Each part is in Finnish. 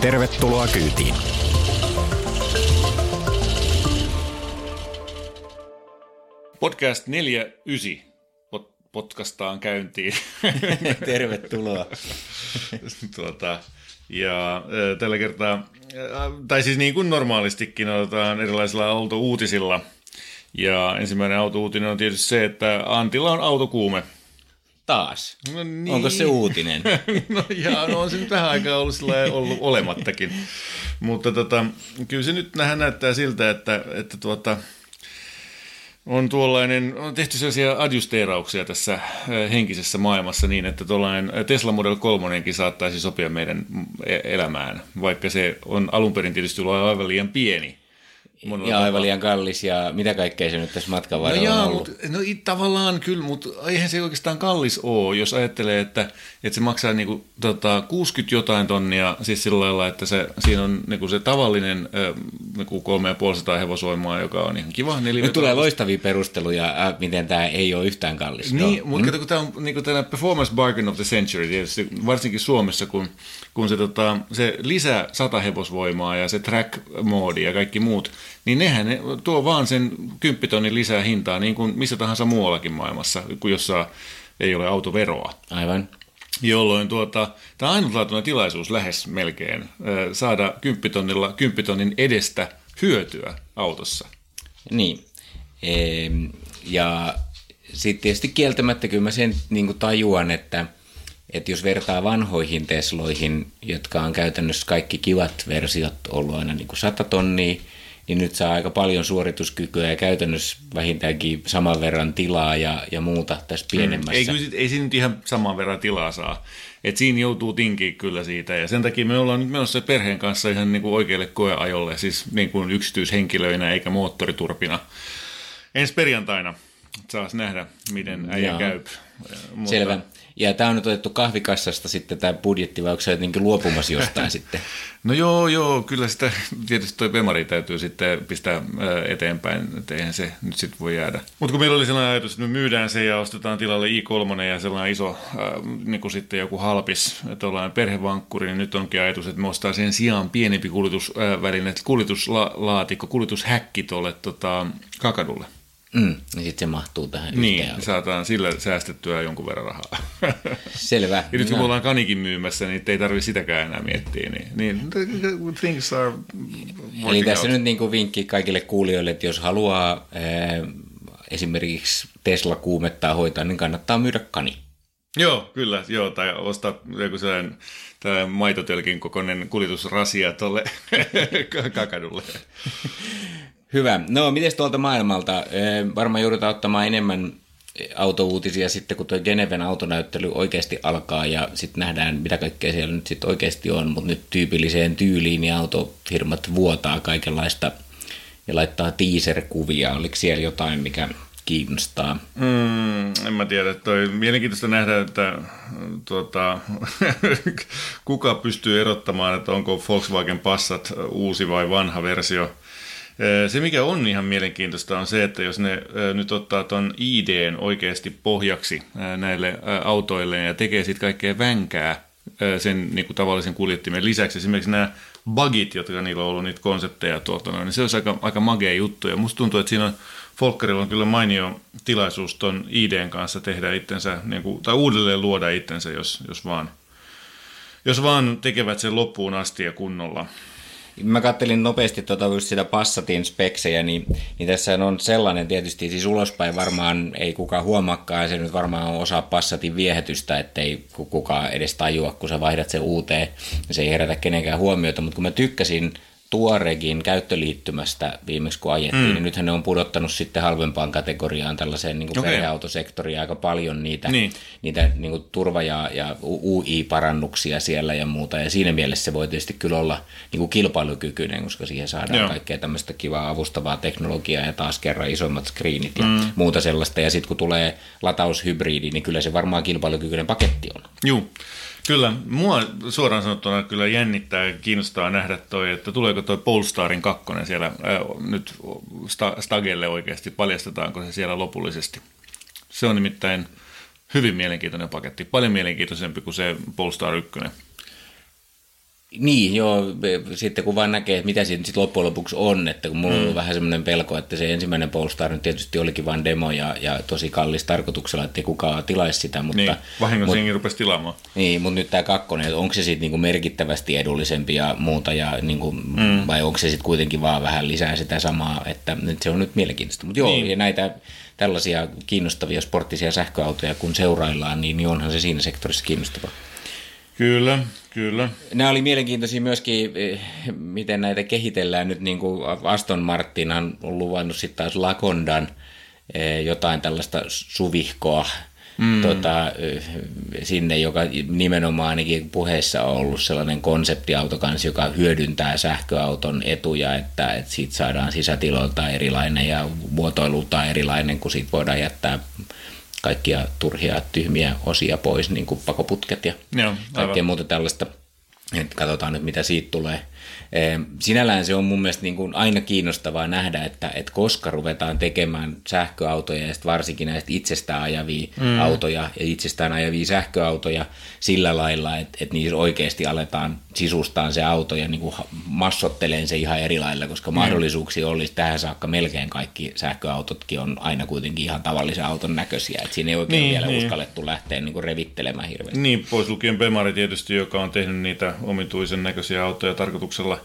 Tervetuloa kyytiin. Podcast 49 pot- potkastaan käyntiin. Tervetuloa. tuota, ja äh, tällä kertaa, äh, tai siis niin kuin normaalistikin, otetaan erilaisilla autouutisilla. Ja ensimmäinen autouutinen on tietysti se, että Antilla on autokuume. Taas? No niin. Onko se uutinen? no ja no on se nyt vähän aikaa ollut, ollut olemattakin. Mutta tota, kyllä se nyt nähdään näyttää siltä, että, että tuota, on tuollainen, on tehty sellaisia adjusteerauksia tässä henkisessä maailmassa niin, että tuollainen Tesla Model 3 saattaisi sopia meidän e-, elämään, vaikka se on alun perin tietysti ollut aivan liian pieni Monella ja aivan liian kallis ja mitä kaikkea se nyt tässä matkan varrella no on ollut? Mut, no tavallaan kyllä, mutta eihän se oikeastaan kallis ole, jos ajattelee, että, että se maksaa niinku, tota, 60 jotain tonnia, siis sillä lailla, että se, siinä on niinku se tavallinen niinku 3,5 hevosvoimaa, joka on ihan kiva. Nyt tulee loistavia perusteluja, äh, miten tämä ei ole yhtään kallis. Niin, no. mutta mm. kun tämä on niinku tämä performance bargain of the century, tietysti varsinkin Suomessa, kun, kun se, tota, se lisää 100 hevosvoimaa ja se track-moodi ja kaikki muut, niin nehän ne tuo vaan sen kymppitonnin lisää hintaa, niin kuin missä tahansa muuallakin maailmassa, kun jossa ei ole autoveroa. Aivan. Jolloin tuota, tämä on ainutlaatuinen tilaisuus lähes melkein saada kymppitonnilla, kymppitonnin edestä hyötyä autossa. Niin. Ja sitten tietysti kieltämättä kyllä mä sen niin tajuan, että, että jos vertaa vanhoihin Tesloihin, jotka on käytännössä kaikki kivat versiot ollut aina niin kuin 100 tonnia, niin nyt saa aika paljon suorituskykyä ja käytännössä vähintäänkin saman verran tilaa ja, ja muuta tässä mm. pienemmässä. Mm, ei, kyllä, ei siinä nyt ihan saman verran tilaa saa. Et siinä joutuu tinkiä kyllä siitä ja sen takia me ollaan nyt menossa perheen kanssa ihan niin kuin oikealle koeajolle, siis niin kuin yksityishenkilöinä eikä moottoriturpina. Ensi perjantaina saas nähdä, miten äijä käy. Mutta... Selvä. Ja tämä on nyt otettu kahvikassasta sitten tämä budjetti, vai onko se jotenkin luopumassa jostain sitten? No joo, joo, kyllä sitä tietysti tuo Bemari täytyy sitten pistää eteenpäin, että eihän se nyt sitten voi jäädä. Mutta kun meillä oli sellainen ajatus, että me myydään se ja ostetaan tilalle i3 ja sellainen iso, äh, niin kuin sitten joku halpis, tuollainen perhevankkuri, niin nyt onkin ajatus, että me ostaa sen sijaan pienempi kuljetusväline, kuljetuslaatikko, kuljetushäkki tuolle tota, kakadulle. Mm, niin sitten se mahtuu tähän Niin, yhteen. saadaan sillä säästettyä jonkun verran rahaa. Selvä. ja nyt kun no. ollaan kanikin myymässä, niin ei tarvitse sitäkään enää miettiä. Niin, niin things are Eli tässä out. nyt niin kuin vinkki kaikille kuulijoille, että jos haluaa äh, esimerkiksi Tesla kuumettaa hoitaa, niin kannattaa myydä kani. Joo, kyllä, joo, tai ostaa joku sellainen maitotölkin kokoinen kuljetusrasia tuolle kakadulle. Hyvä. No, miten tuolta maailmalta? Varmaan joudutaan ottamaan enemmän autouutisia sitten, kun tuo Geneven autonäyttely oikeasti alkaa ja sitten nähdään, mitä kaikkea siellä nyt sitten oikeasti on, mutta nyt tyypilliseen tyyliin niin autofirmat vuotaa kaikenlaista ja laittaa teaser-kuvia. Oliko siellä jotain, mikä kiinnostaa? Mm, en mä tiedä. Toi, mielenkiintoista nähdä, että tuota, kuka pystyy erottamaan, että onko Volkswagen Passat uusi vai vanha versio – se, mikä on ihan mielenkiintoista, on se, että jos ne nyt ottaa tuon IDn oikeasti pohjaksi näille autoille ja tekee sitten kaikkea vänkää sen niin kuin tavallisen kuljettimen lisäksi, esimerkiksi nämä bugit, jotka niillä on ollut niitä konsepteja tuolta, niin se olisi aika, aika magea juttu. Ja musta tuntuu, että siinä on Folkkerilla on kyllä mainio tilaisuus tuon IDn kanssa tehdä itsensä, niin kuin, tai uudelleen luoda itsensä, jos, jos, vaan, jos vaan tekevät sen loppuun asti ja kunnolla. Mä kattelin nopeasti tuota, just sitä Passatin speksejä, niin, niin tässä on sellainen tietysti, siis ulospäin varmaan ei kukaan huomaakaan, ja se nyt varmaan on osa Passatin viehätystä, ettei kukaan edes tajua, kun sä vaihdat sen uuteen, se ei herätä kenenkään huomiota, mutta kun mä tykkäsin Tuaregin käyttöliittymästä viimeksi kun ajettiin, mm. niin nythän ne on pudottanut sitten halvempaan kategoriaan tällaiseen niin Okei. perheautosektoriin aika paljon niitä, Niin. niitä niin kuin turva- ja, ja UI-parannuksia siellä ja muuta. Ja siinä mielessä se voi tietysti kyllä olla niin kuin kilpailukykyinen, koska siihen saadaan Joo. kaikkea tämmöistä kivaa avustavaa teknologiaa ja taas kerran isommat screenit ja mm. muuta sellaista. Ja sitten kun tulee lataushybridi, niin kyllä se varmaan kilpailukykyinen paketti on. Juu, kyllä. Mua suoraan sanottuna kyllä jännittää ja kiinnostaa nähdä toi, että tuleeko toi Polestarin kakkonen siellä äh, nyt sta, Stagelle oikeasti, paljastetaanko se siellä lopullisesti. Se on nimittäin hyvin mielenkiintoinen paketti, paljon mielenkiintoisempi kuin se Polestar 1. Niin, joo, sitten kun vaan näkee, että mitä siinä sitten loppujen lopuksi on, että kun mulla on ollut vähän semmoinen pelko, että se ensimmäinen Polestar nyt tietysti olikin vain demo ja, ja tosi kallis tarkoituksella, että ei kukaan tilaisi sitä, mutta, Niin, vahingossa mut, rupesi tilaamaan. niin, mutta nyt tämä kakkonen, että onko se sitten niinku merkittävästi edullisempi ja muuta, ja niinku, mm. vai onko se sitten kuitenkin vaan vähän lisää sitä samaa, että nyt se on nyt mielenkiintoista. Mutta joo, niin. ja näitä tällaisia kiinnostavia sporttisia sähköautoja, kun seuraillaan, niin, niin onhan se siinä sektorissa kiinnostavaa. Kyllä, kyllä. Nämä oli mielenkiintoisia myöskin, eh, miten näitä kehitellään nyt, niin kuin Aston Martin on luvannut sitten taas Lakondan eh, jotain tällaista suvihkoa mm. tota, eh, sinne, joka nimenomaan ainakin puheessa on ollut sellainen konseptiauto kanssa, joka hyödyntää sähköauton etuja, että, että siitä saadaan sisätiloilta erilainen ja muotoilultaan erilainen, kun siitä voidaan jättää kaikkia turhia tyhmiä osia pois, niin kuin pakoputket ja Joo, kaikkea muuta tällaista. Et katsotaan nyt, mitä siitä tulee. Eh, Sinällään se on mun mielestä niin kuin aina kiinnostavaa nähdä, että, että koska ruvetaan tekemään sähköautoja ja varsinkin näistä itsestään ajavia mm. autoja ja itsestään ajavia sähköautoja sillä lailla, että, että niissä oikeasti aletaan sisustaan se auto ja niin kuin massotteleen se ihan eri lailla, koska mahdollisuuksia olisi tähän saakka melkein kaikki sähköautotkin on aina kuitenkin ihan tavallisen auton näköisiä, että siinä ei oikein Niin, vielä niin. uskallettu lähteä niin kuin revittelemään hirveästi. Niin, pois lukien Bemari tietysti, joka on tehnyt niitä omituisen näköisiä autoja tarkoituksella.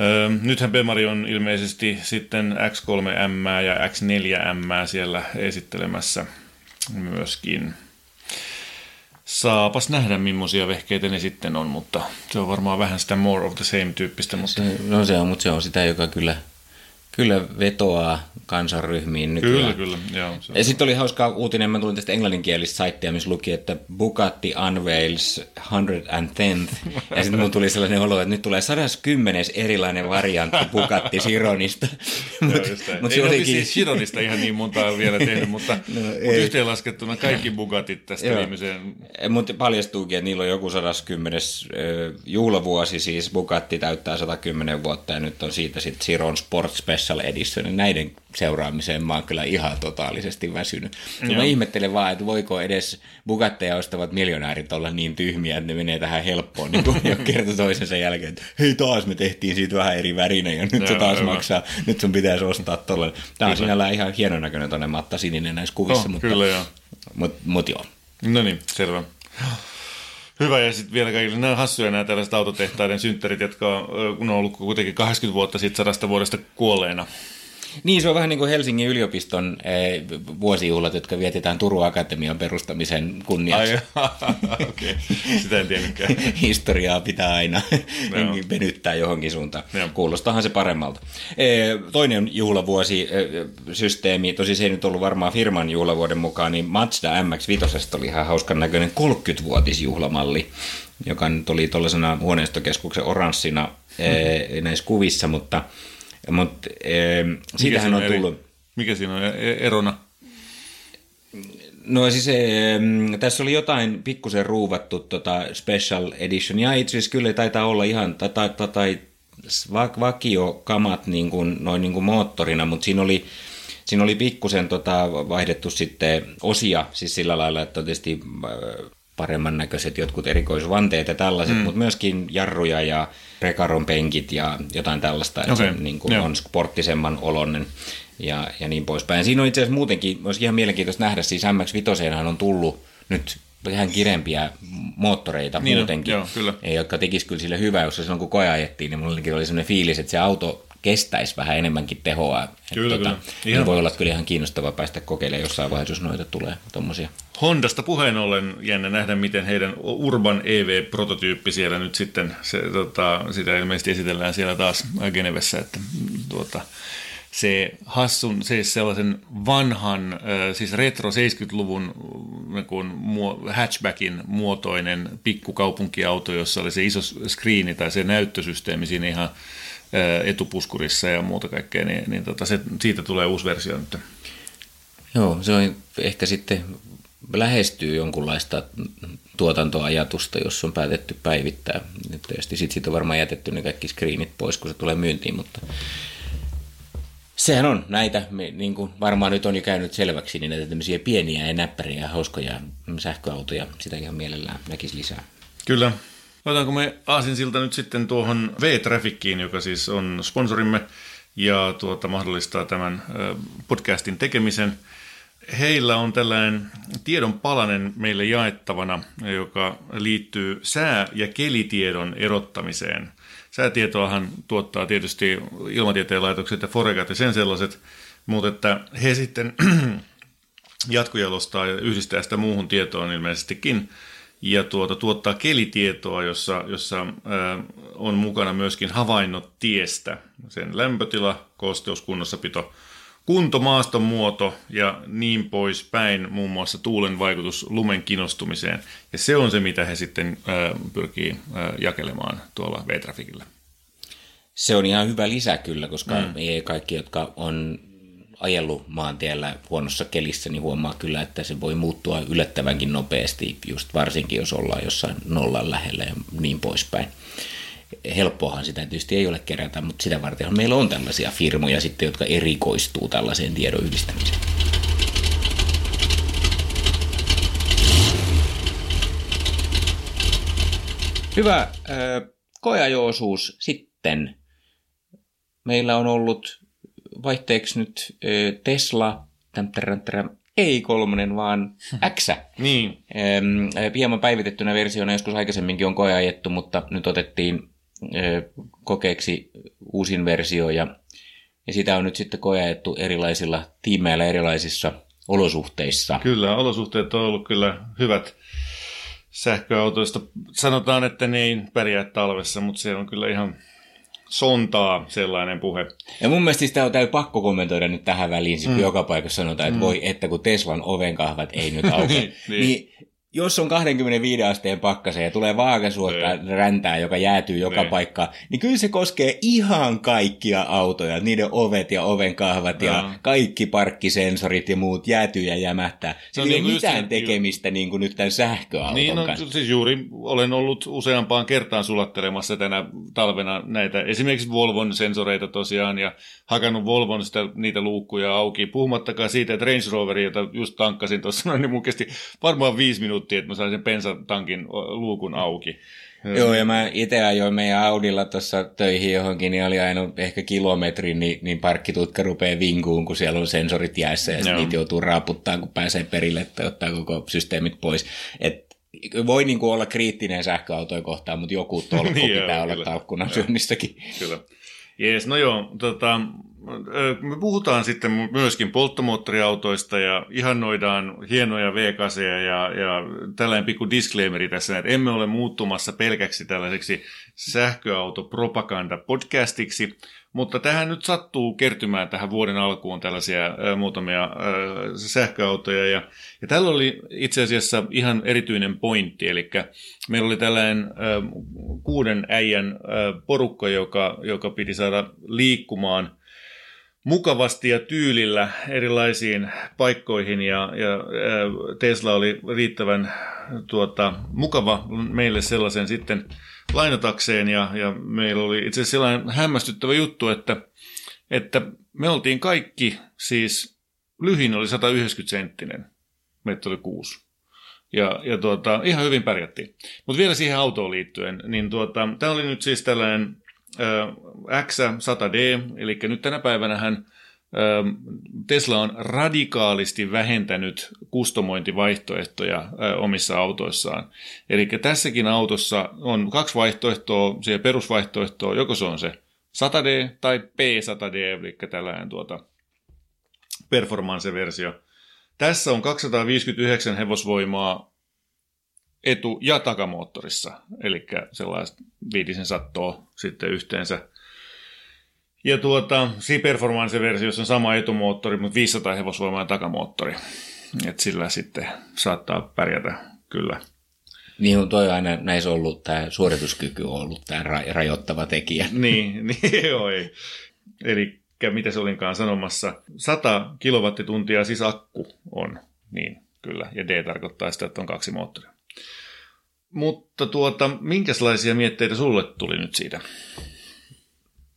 Öö, nythän Bemari on ilmeisesti sitten X3M ja X4M siellä esittelemässä myöskin. Saapas nähdä, millaisia vehkeitä ne sitten on, mutta se on varmaan vähän sitä more of the same tyyppistä. Mutta... Se, no se on, mutta se on sitä, joka kyllä, kyllä vetoaa kansanryhmiin nykyään. Kyllä, kyllä. Joo, se on. Ja sitten oli hauska uutinen, mä tulin tästä englanninkielistä saittia, missä luki, että Bugatti unveils 110th. Ja sitten mun tuli sellainen olo, että nyt tulee 110 erilainen variantti Bugatti Chironista. Joo, Mut- mut ei olikin- vissiin Chironista ihan niin montaa vielä tehnyt, mutta, no, mutta yhteenlaskettuna kaikki Bugatit tästä Joo. viimeiseen Mutta paljastuukin, että niillä on joku 110 ö, juhlavuosi, siis Bugatti täyttää 110 vuotta ja nyt on siitä sitten Chiron Sport Special Edition. Ja näiden seuraamiseen mä oon kyllä ihan totaalisesti väsynyt. Ja mä ihmettelen vaan, että voiko edes Bugatteja ostavat miljonäärit olla niin tyhmiä, että ne menee tähän helppoon niin kuin jo kerta toisensa jälkeen, että hei taas me tehtiin siitä vähän eri värinen ja nyt se taas aivan. maksaa, nyt sun pitäisi ostaa tollainen. Tämä on sinällään ihan hienon näköinen tuonne Matta Sininen näissä kuvissa, Oh, mutta, kyllä, joo. Mut, mut joo. No niin, selvä. Hyvä, ja sitten vielä kaikille nämä hassuja nämä tällaiset autotehtaiden synttärit, jotka ö, kun on ollut kuitenkin 80 vuotta sitten sadasta vuodesta kuolleena. Niin, se on vähän niin kuin Helsingin yliopiston eh, vuosijuhlat, jotka vietetään Turun Akatemian perustamisen kunniaksi. Ai, okei, okay. sitä en tiennytkään. Historiaa pitää aina Joo. venyttää johonkin suuntaan. Joo. Kuulostahan se paremmalta. Eh, Toinen juhlavuosi eh, tosi se ei nyt ollut varmaan firman juhlavuoden mukaan, niin Mazda MX-5 oli ihan hauskan näköinen 30-vuotisjuhlamalli, joka nyt oli tuollaisena huoneistokeskuksen oranssina eh, näissä kuvissa, mutta, mutta Mikä siitähän siinä on eri- tullut... Mikä siinä on e- erona? No siis em, tässä oli jotain pikkusen ruuvattu tota special edition, ja itse asiassa kyllä taitaa olla ihan tai, tai, tai, tai va- vakiokamat niin kuin, noin niin kuin moottorina, mutta siinä oli, siinä oli pikkusen tota, vaihdettu sitten osia, siis sillä lailla, että on tietysti paremman näköiset jotkut erikoisvanteet ja tällaiset, mm. mutta myöskin jarruja ja rekaron penkit ja jotain tällaista, että Okei, se niin kuin on sporttisemman oloinen ja, ja niin poispäin. Siinä on itse asiassa muutenkin, olisi ihan mielenkiintoista nähdä, siis MX-5 on tullut nyt vähän kirempiä moottoreita Niin on, muutenkin, joo, kyllä. jotka tekisi kyllä sille hyvää, jos silloin kun koja ajettiin, niin mullakin oli sellainen fiilis, että se auto kestäisi vähän enemmänkin tehoa. Kyllä, tota, kyllä. Niin Ihan voi olla kyllä ihan kiinnostavaa päästä kokeilemaan jossain vaiheessa, jos noita tulee tuommoisia. Hondasta puheen ollen jännä nähdä, miten heidän Urban EV-prototyyppi siellä nyt sitten, se, tota, sitä ilmeisesti esitellään siellä taas Genevessä, että tuota, se hassun, siis sellaisen vanhan, siis retro 70-luvun niin hatchbackin muotoinen pikkukaupunkiauto, jossa oli se iso screeni tai se näyttösysteemi siinä ihan etupuskurissa ja muuta kaikkea, niin, niin tota, se, siitä tulee uusi versio nyt. Joo, se on ehkä sitten lähestyy jonkunlaista tuotantoajatusta, jos on päätetty päivittää. Tietysti sitten siitä on varmaan jätetty ne kaikki screenit pois, kun se tulee myyntiin, mutta sehän on näitä, niin kuin varmaan nyt on jo käynyt selväksi, niin näitä tämmöisiä pieniä ja näppäriä ja hauskoja sähköautoja, sitä ihan mielellään näkisi lisää. Kyllä. Otetaanko me Aasinsilta nyt sitten tuohon V-Traffickiin, joka siis on sponsorimme ja tuota, mahdollistaa tämän podcastin tekemisen. Heillä on tällainen tiedon palanen meille jaettavana, joka liittyy sää- ja kelitiedon erottamiseen. Säätietoahan tuottaa tietysti ilmatieteen laitokset ja Foregat ja sen sellaiset, mutta että he sitten jatkojalostaa ja yhdistää sitä muuhun tietoon ilmeisestikin ja tuota, tuottaa kelitietoa, jossa, jossa ää, on mukana myöskin havainnot tiestä, sen lämpötila, kosteuskunnossapito, kunto, maaston muoto ja niin pois päin, muun muassa tuulen vaikutus lumen kinostumiseen. Ja se on se, mitä he sitten ää, pyrkii ää, jakelemaan tuolla V-trafikilla. Se on ihan hyvä lisä kyllä, koska mm. ei kaikki, jotka on ajellut maantiellä huonossa kelissä, niin huomaa kyllä, että se voi muuttua yllättävänkin nopeasti, just varsinkin jos ollaan jossain nollan lähellä ja niin poispäin. Helppoahan sitä tietysti ei ole kerätä, mutta sitä varten meillä on tällaisia firmoja sitten, jotka erikoistuu tällaiseen tiedon yhdistämiseen. Hyvä koeajoosuus sitten. Meillä on ollut vaihteeksi nyt Tesla, ei kolmonen, vaan X. niin. Hieman päivitettynä versiona joskus aikaisemminkin on koeajettu, mutta nyt otettiin kokeeksi uusin versio ja, ja sitä on nyt sitten koeajettu erilaisilla tiimeillä erilaisissa olosuhteissa. Kyllä, olosuhteet on ollut kyllä hyvät sähköautoista. Sanotaan, että ne ei pärjää talvessa, mutta se on kyllä ihan sontaa sellainen puhe. Ja mun mielestä sitä on täytyy pakko kommentoida nyt tähän väliin, siis mm. joka paikassa sanotaan, että mm. voi, että kun Teslan ovenkahvat ei nyt auke, niin, niin. Jos on 25 asteen pakkaseen ja tulee vaakasuotta niin. räntää, joka jäätyy joka niin. paikkaan, niin kyllä se koskee ihan kaikkia autoja. Niiden ovet ja ovenkahvat no. ja kaikki parkkisensorit ja muut jäätyy ja jämähtää. Se no, ei niin, mitään tekemistä niin kuin nyt tämän sähköauton niin, no, kanssa. Siis juuri olen ollut useampaan kertaan sulattelemassa tänä talvena näitä esimerkiksi Volvon sensoreita tosiaan ja hakannut Volvon sitä, niitä luukkuja auki. Puhumattakaan siitä, että Range Roveri, jota just tankkasin tuossa, niin mun kesti varmaan viisi minuuttia, että mä sain sen pensatankin luukun auki. Joo, ja mä itse ajoin meidän Audilla tuossa töihin johonkin, niin oli aina ehkä kilometri, niin, niin parkkitutka rupeaa vinkuun, kun siellä on sensorit jäässä, ja niitä joutuu raaputtaa, kun pääsee perille, että ottaa koko systeemit pois. Et voi niin kuin olla kriittinen sähköautoja kohtaan, mutta joku tolkku niin pitää joo, olla talkkunnan syönnistäkin. Kyllä. Jees, no joo, tota, me puhutaan sitten myöskin polttomoottoriautoista ja ihannoidaan hienoja v ja, ja tällainen pikku disclaimeri tässä, että emme ole muuttumassa pelkäksi tällaiseksi sähköautopropaganda-podcastiksi, mutta tähän nyt sattuu kertymään tähän vuoden alkuun tällaisia muutamia sähköautoja. Ja, ja tällä oli itse asiassa ihan erityinen pointti, eli meillä oli tällainen kuuden äijän porukka, joka, joka piti saada liikkumaan mukavasti ja tyylillä erilaisiin paikkoihin ja, ja Tesla oli riittävän tuota, mukava meille sellaisen sitten lainatakseen ja, ja meillä oli itse asiassa sellainen hämmästyttävä juttu, että, että me oltiin kaikki, siis lyhin oli 190 senttinen, meitä oli kuusi. Ja, ja tuota, ihan hyvin pärjättiin. Mutta vielä siihen autoon liittyen, niin tuota, tämä oli nyt siis tällainen äh, X100D, eli nyt tänä päivänä hän Tesla on radikaalisti vähentänyt kustomointivaihtoehtoja omissa autoissaan. Eli tässäkin autossa on kaksi vaihtoehtoa, se perusvaihtoehtoa, joko se on se 100D tai P100D, eli tällainen tuota performance-versio. Tässä on 259 hevosvoimaa etu- ja takamoottorissa, eli sellaista viitisen sattoa sitten yhteensä. Ja tuota, C-Performance-versiossa on sama etumoottori, mutta 500 hevosvoimaa ja takamoottori. Et sillä sitten saattaa pärjätä kyllä. Niin on toi aina näissä ollut, tämä suorituskyky on ollut tämä ra- rajoittava tekijä. niin, niin joo ei. Eli mitä se olinkaan sanomassa, 100 kilowattituntia siis akku on, niin kyllä, ja D tarkoittaa sitä, että on kaksi moottoria. Mutta tuota, minkälaisia mietteitä sulle tuli nyt siitä?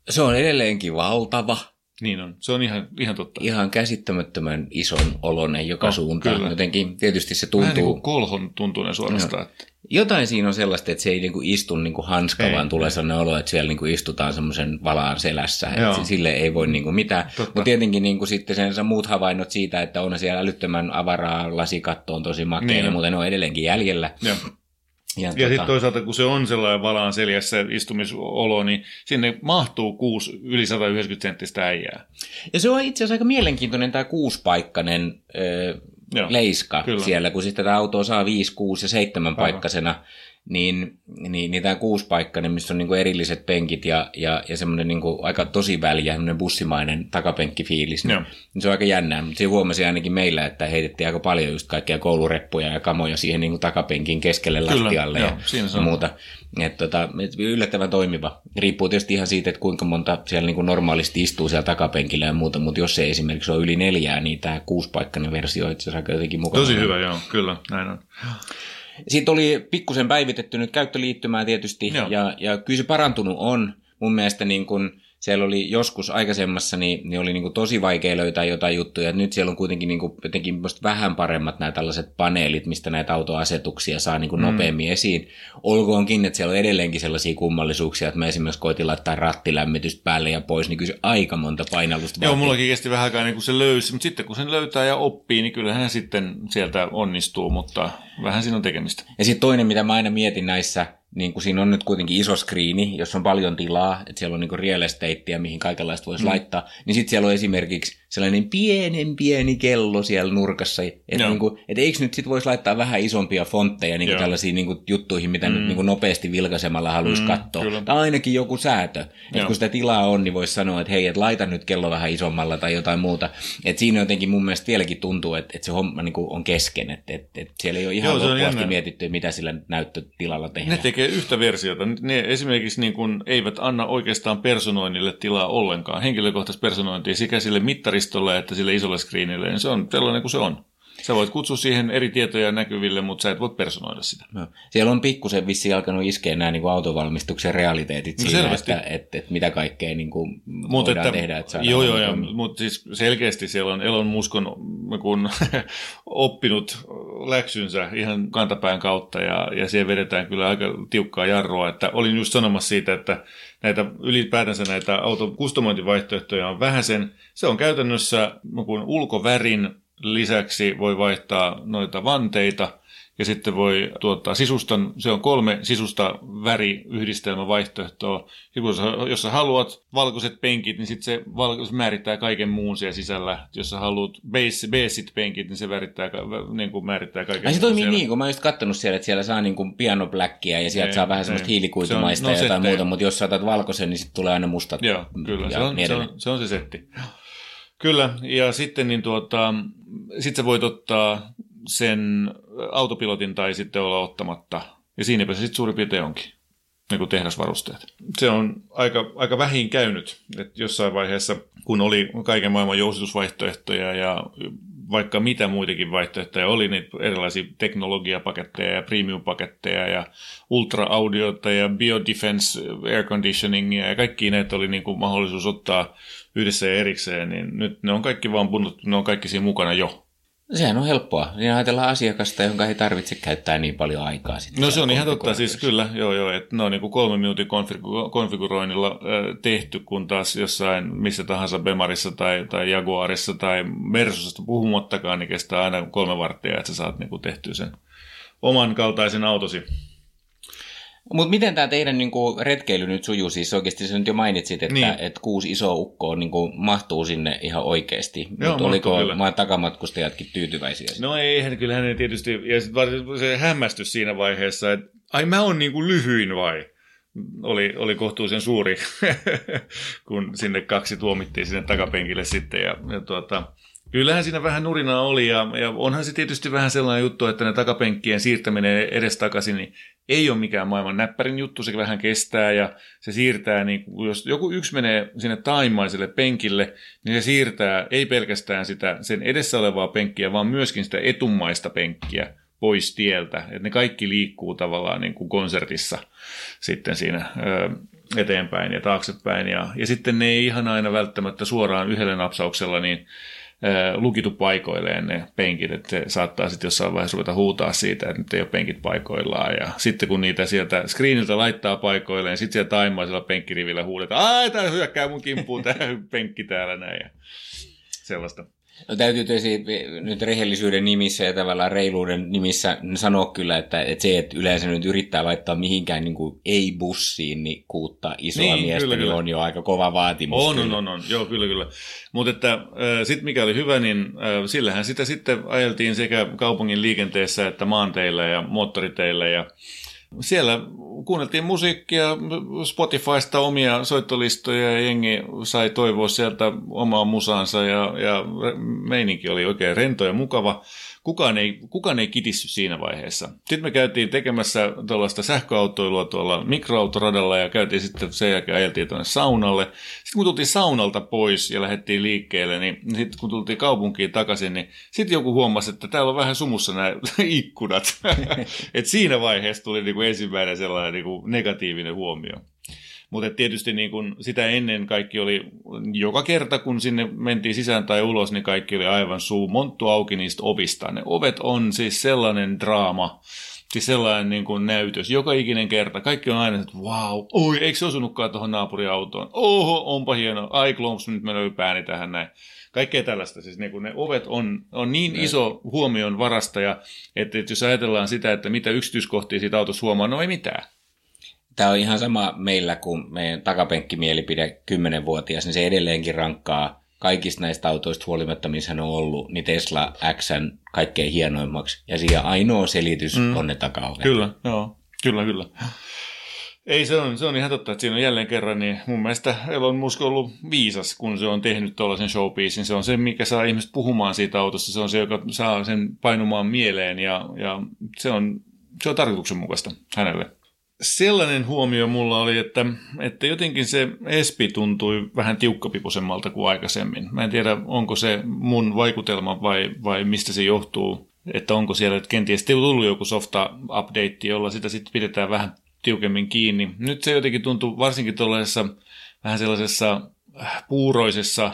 Se on edelleenkin valtava. Niin on, se on ihan, ihan totta. Ihan käsittämättömän ison olonen joka no, suuntaan. Kyllä. Jotenkin tietysti se tuntuu... Vähän niin kuin kolhon tuntuinen suorastaan. No. Että... Jotain siinä on sellaista, että se ei niinku istu niinku hanska, ei, vaan tulee sellainen olo, että siellä niinku istutaan semmoisen valaan selässä. Että sille ei voi niinku mitään. Mutta tietenkin niinku sitten sen muut havainnot siitä, että on siellä älyttömän avaraa, lasikatto on tosi makea niin, ja muuten on edelleenkin jäljellä. Ja. Ja, ja tota... sitten toisaalta, kun se on sellainen valaan seljässä istumisolo, niin sinne mahtuu kuusi yli 190 senttistä äijää. Ja se on itse asiassa aika mielenkiintoinen tämä kuuspaikkainen ö, leiska Kyllä. siellä, kun sitten tätä autoa saa 5, 6 ja 7 paikkasena niin, niin, niin tämä kuuspaikkainen, missä on niinku erilliset penkit ja, ja, ja semmoinen niinku aika tosi väliä, semmoinen bussimainen takapenkkifiilis, niin, niin se on aika jännää. Mutta se huomasi ainakin meillä, että heitettiin aika paljon just kaikkia koulureppuja ja kamoja siihen niinku takapenkin keskelle Kyllä, lattialle joo, ja muuta. Et tota, yllättävän toimiva. Riippuu tietysti ihan siitä, että kuinka monta siellä niinku normaalisti istuu siellä takapenkillä ja muuta, mutta jos se esimerkiksi on yli neljää, niin tämä kuuspaikkainen versio on itse asiassa jotenkin mukava. Tosi hyvä, joo, kyllä, näin on. Siitä oli pikkusen päivitetty nyt käyttöliittymää tietysti, ja, ja kyllä se parantunut on. Mun mielestä niin kun siellä oli joskus aikaisemmassa, niin, niin oli niin kuin tosi vaikea löytää jotain juttuja. Nyt siellä on kuitenkin niin kuin jotenkin vähän paremmat nämä tällaiset paneelit, mistä näitä autoasetuksia saa niin kuin mm. nopeammin esiin. Olkoonkin, että siellä on edelleenkin sellaisia kummallisuuksia, että mä esimerkiksi koitin laittaa rattilämmitystä päälle ja pois, niin kyllä se aika monta painallusta Joo, mullakin kesti vähän aikaa niin kuin se löysi, mutta sitten kun sen löytää ja oppii, niin kyllähän sitten sieltä onnistuu, mutta vähän siinä on tekemistä. Ja sitten toinen, mitä mä aina mietin näissä niin kuin siinä on nyt kuitenkin iso skriini, jossa on paljon tilaa, että siellä on niin real estatea, mihin kaikenlaista voisi mm. laittaa, niin sitten siellä on esimerkiksi sellainen pienen pieni kello siellä nurkassa, että niin kuin, et eikö nyt sitten voisi laittaa vähän isompia fontteja niin kuin tällaisiin niin kuin juttuihin, mitä mm. nyt niin kuin nopeasti vilkaisemalla haluaisi mm, katsoa. Kyllä. Tai ainakin joku säätö, että kun sitä tilaa on, niin voisi sanoa, että hei, että laita nyt kello vähän isommalla tai jotain muuta. Että siinä jotenkin mun mielestä vieläkin tuntuu, että, että se homma niin kuin on kesken, että, että, että siellä ei ole ihan Joo, loppuasti mietitty, mitä sillä näyttötilalla tehdään. Ne tekee yhtä versiota. Ne esimerkiksi niin kuin eivät anna oikeastaan personoinnille tilaa ollenkaan. Henkilökohtaista personointia sekä sille mittaristolle että sille isolle screenille. Niin se on sellainen kuin se on. Sä voit kutsua siihen eri tietoja näkyville, mutta sä et voi personoida sitä. No. Siellä on pikkusen vissi alkanut iskeä nämä niin kuin autovalmistuksen realiteetit no, siinä, että, että, että, mitä kaikkea niin kuin Mut voidaan että, tehdä. Että joo, joo, joo, mutta siis selkeästi siellä on Elon Muskon kun oppinut läksynsä ihan kantapään kautta ja, ja siihen vedetään kyllä aika tiukkaa jarroa. Että olin just sanomassa siitä, että näitä ylipäätänsä näitä auton kustomointivaihtoehtoja on vähäsen. Se on käytännössä kun ulkovärin lisäksi voi vaihtaa noita vanteita ja sitten voi tuottaa sisustan, se on kolme sisusta väriyhdistelmävaihtoehtoa. Ja sä, jos sä haluat valkoiset penkit, niin sitten se, valko, se määrittää kaiken muun siellä sisällä. Jos sä haluat base, baseit penkit, niin se määrittää, niin kuin määrittää kaiken Ai se toimii siellä. niin, kun mä oon just kattonut siellä, että siellä saa niin kuin piano blackia ja sieltä ei, saa vähän semmoista hiilikuitumaista no, ja jotain muuta, mutta jos saatat valkoisen, niin sitten tulee aina mustat. Joo, kyllä, se on, niin se, on, se on se setti. Kyllä, ja sitten niin tuota, sit sä voit ottaa sen autopilotin tai sitten olla ottamatta. Ja siinäpä se sitten suurin piirtein onkin, niin kuin tehdasvarusteet. Se on aika, aika vähin käynyt, että jossain vaiheessa, kun oli kaiken maailman jousitusvaihtoehtoja ja vaikka mitä muitakin vaihtoehtoja oli, niin erilaisia teknologiapaketteja ja premium-paketteja ja ultra-audiota ja biodefense air conditioningia ja kaikki näitä oli niin kuin mahdollisuus ottaa yhdessä ja erikseen, niin nyt ne on kaikki vaan punnut, ne on kaikki siinä mukana jo. Sehän on helppoa. Niin ajatellaan asiakasta, jonka ei tarvitse käyttää niin paljon aikaa. Sitten no se on ihan totta, siis kyllä, joo joo, että ne on niin kuin kolme minuutin konfigu- konfiguroinnilla äh, tehty, kun taas jossain missä tahansa Bemarissa tai, tai Jaguarissa tai Mersusesta puhumattakaan, niin kestää aina kolme varttia, että sä saat niin kuin tehtyä sen oman kaltaisen autosi. Mutta miten tämä teidän niinku, retkeily nyt sujuu? Siis oikeasti sä nyt jo mainitsit, että, niin. että kuusi iso ukkoa niinku, mahtuu sinne ihan oikeasti. Mutta oliko maan takamatkustajatkin tyytyväisiä? No ei, kyllähän ne tietysti, ja sitten se hämmästys siinä vaiheessa, että ai mä oon niinku lyhyin vai? oli, oli kohtuullisen suuri, kun sinne kaksi tuomittiin sinne takapenkille sitten. Ja, ja tuota, kyllähän siinä vähän nurinaa oli ja, ja onhan se tietysti vähän sellainen juttu, että ne takapenkkien siirtäminen edestakaisin niin ei ole mikään maailman näppärin juttu, se vähän kestää ja se siirtää, niin jos joku yksi menee sinne taimaiselle penkille, niin se siirtää ei pelkästään sitä sen edessä olevaa penkkiä, vaan myöskin sitä etumaista penkkiä pois tieltä. Että ne kaikki liikkuu tavallaan niin kuin konsertissa sitten siinä eteenpäin ja taaksepäin. Ja, ja sitten ne ei ihan aina välttämättä suoraan yhdellä napsauksella niin lukitu paikoilleen ne penkit, että se saattaa sitten jossain vaiheessa ruveta huutaa siitä, että nyt ei ole penkit paikoillaan. Ja sitten kun niitä sieltä screeniltä laittaa paikoilleen, sitten siellä taimaisella penkkirivillä huudetaan, ai tämä hyökkää mun kimppuun tämä penkki täällä näin. Ja sellaista. No täytyy tietysti nyt rehellisyyden nimissä ja tavallaan reiluuden nimissä sanoa kyllä, että, että se, että yleensä nyt yrittää laittaa mihinkään niin kuin ei-bussiin niin kuutta isoa niin, miestä, kyllä, niin kyllä. on jo aika kova vaatimus. On, on, on, on, joo, kyllä, kyllä. Mutta että äh, sitten mikä oli hyvä, niin äh, sillähän sitä sitten ajeltiin sekä kaupungin liikenteessä että maanteillä ja moottoriteillä ja siellä kuunneltiin musiikkia, Spotifysta omia soittolistoja ja jengi sai toivoa sieltä omaa musaansa ja, ja meininki oli oikein rento ja mukava kukaan ei, kukaan ei kitissy siinä vaiheessa. Sitten me käytiin tekemässä tuollaista sähköautoilua tuolla mikroautoradalla ja käytiin sitten sen jälkeen ajeltiin tuonne saunalle. Sitten kun tultiin saunalta pois ja lähdettiin liikkeelle, niin sitten kun tultiin kaupunkiin takaisin, niin sitten joku huomasi, että täällä on vähän sumussa nämä ikkunat. Et siinä vaiheessa tuli niin kuin ensimmäinen sellainen niin kuin negatiivinen huomio. Mutta tietysti niin kun sitä ennen kaikki oli, joka kerta kun sinne mentiin sisään tai ulos, niin kaikki oli aivan suu monttu auki niistä ovista. Ne ovet on siis sellainen draama, siis sellainen niin kuin näytös. Joka ikinen kerta. Kaikki on aina, että wow, oi, eikö se osunutkaan tuohon naapuriautoon? Oho, onpa hieno. Ai klomps, nyt menee pääni tähän näin. Kaikkea tällaista. Siis niin ne ovet on, on niin ne. iso huomion varastaja, että, että jos ajatellaan sitä, että mitä yksityiskohtia siitä autossa huomaa, no ei mitään. Tämä on ihan sama meillä kuin meidän takapenkkimielipide 10-vuotias, niin se edelleenkin rankkaa kaikista näistä autoista huolimatta, missä on ollut, niin Tesla X kaikkein hienoimmaksi. Ja siihen ainoa selitys mm. on ne takaovet. Kyllä, joo. Kyllä, kyllä. Ei, se on, se on ihan totta, että siinä on jälleen kerran, niin mun mielestä Elon Musk on ollut viisas, kun se on tehnyt tuollaisen showpiecin. Se on se, mikä saa ihmiset puhumaan siitä autosta. Se on se, joka saa sen painumaan mieleen ja, ja se, on, se on tarkoituksenmukaista hänelle sellainen huomio mulla oli, että, että jotenkin se Espi tuntui vähän tiukkapipusemmalta kuin aikaisemmin. Mä en tiedä, onko se mun vaikutelma vai, vai mistä se johtuu, että onko siellä että kenties tullut joku softa update, jolla sitä sitten pidetään vähän tiukemmin kiinni. Nyt se jotenkin tuntuu varsinkin tuollaisessa vähän sellaisessa puuroisessa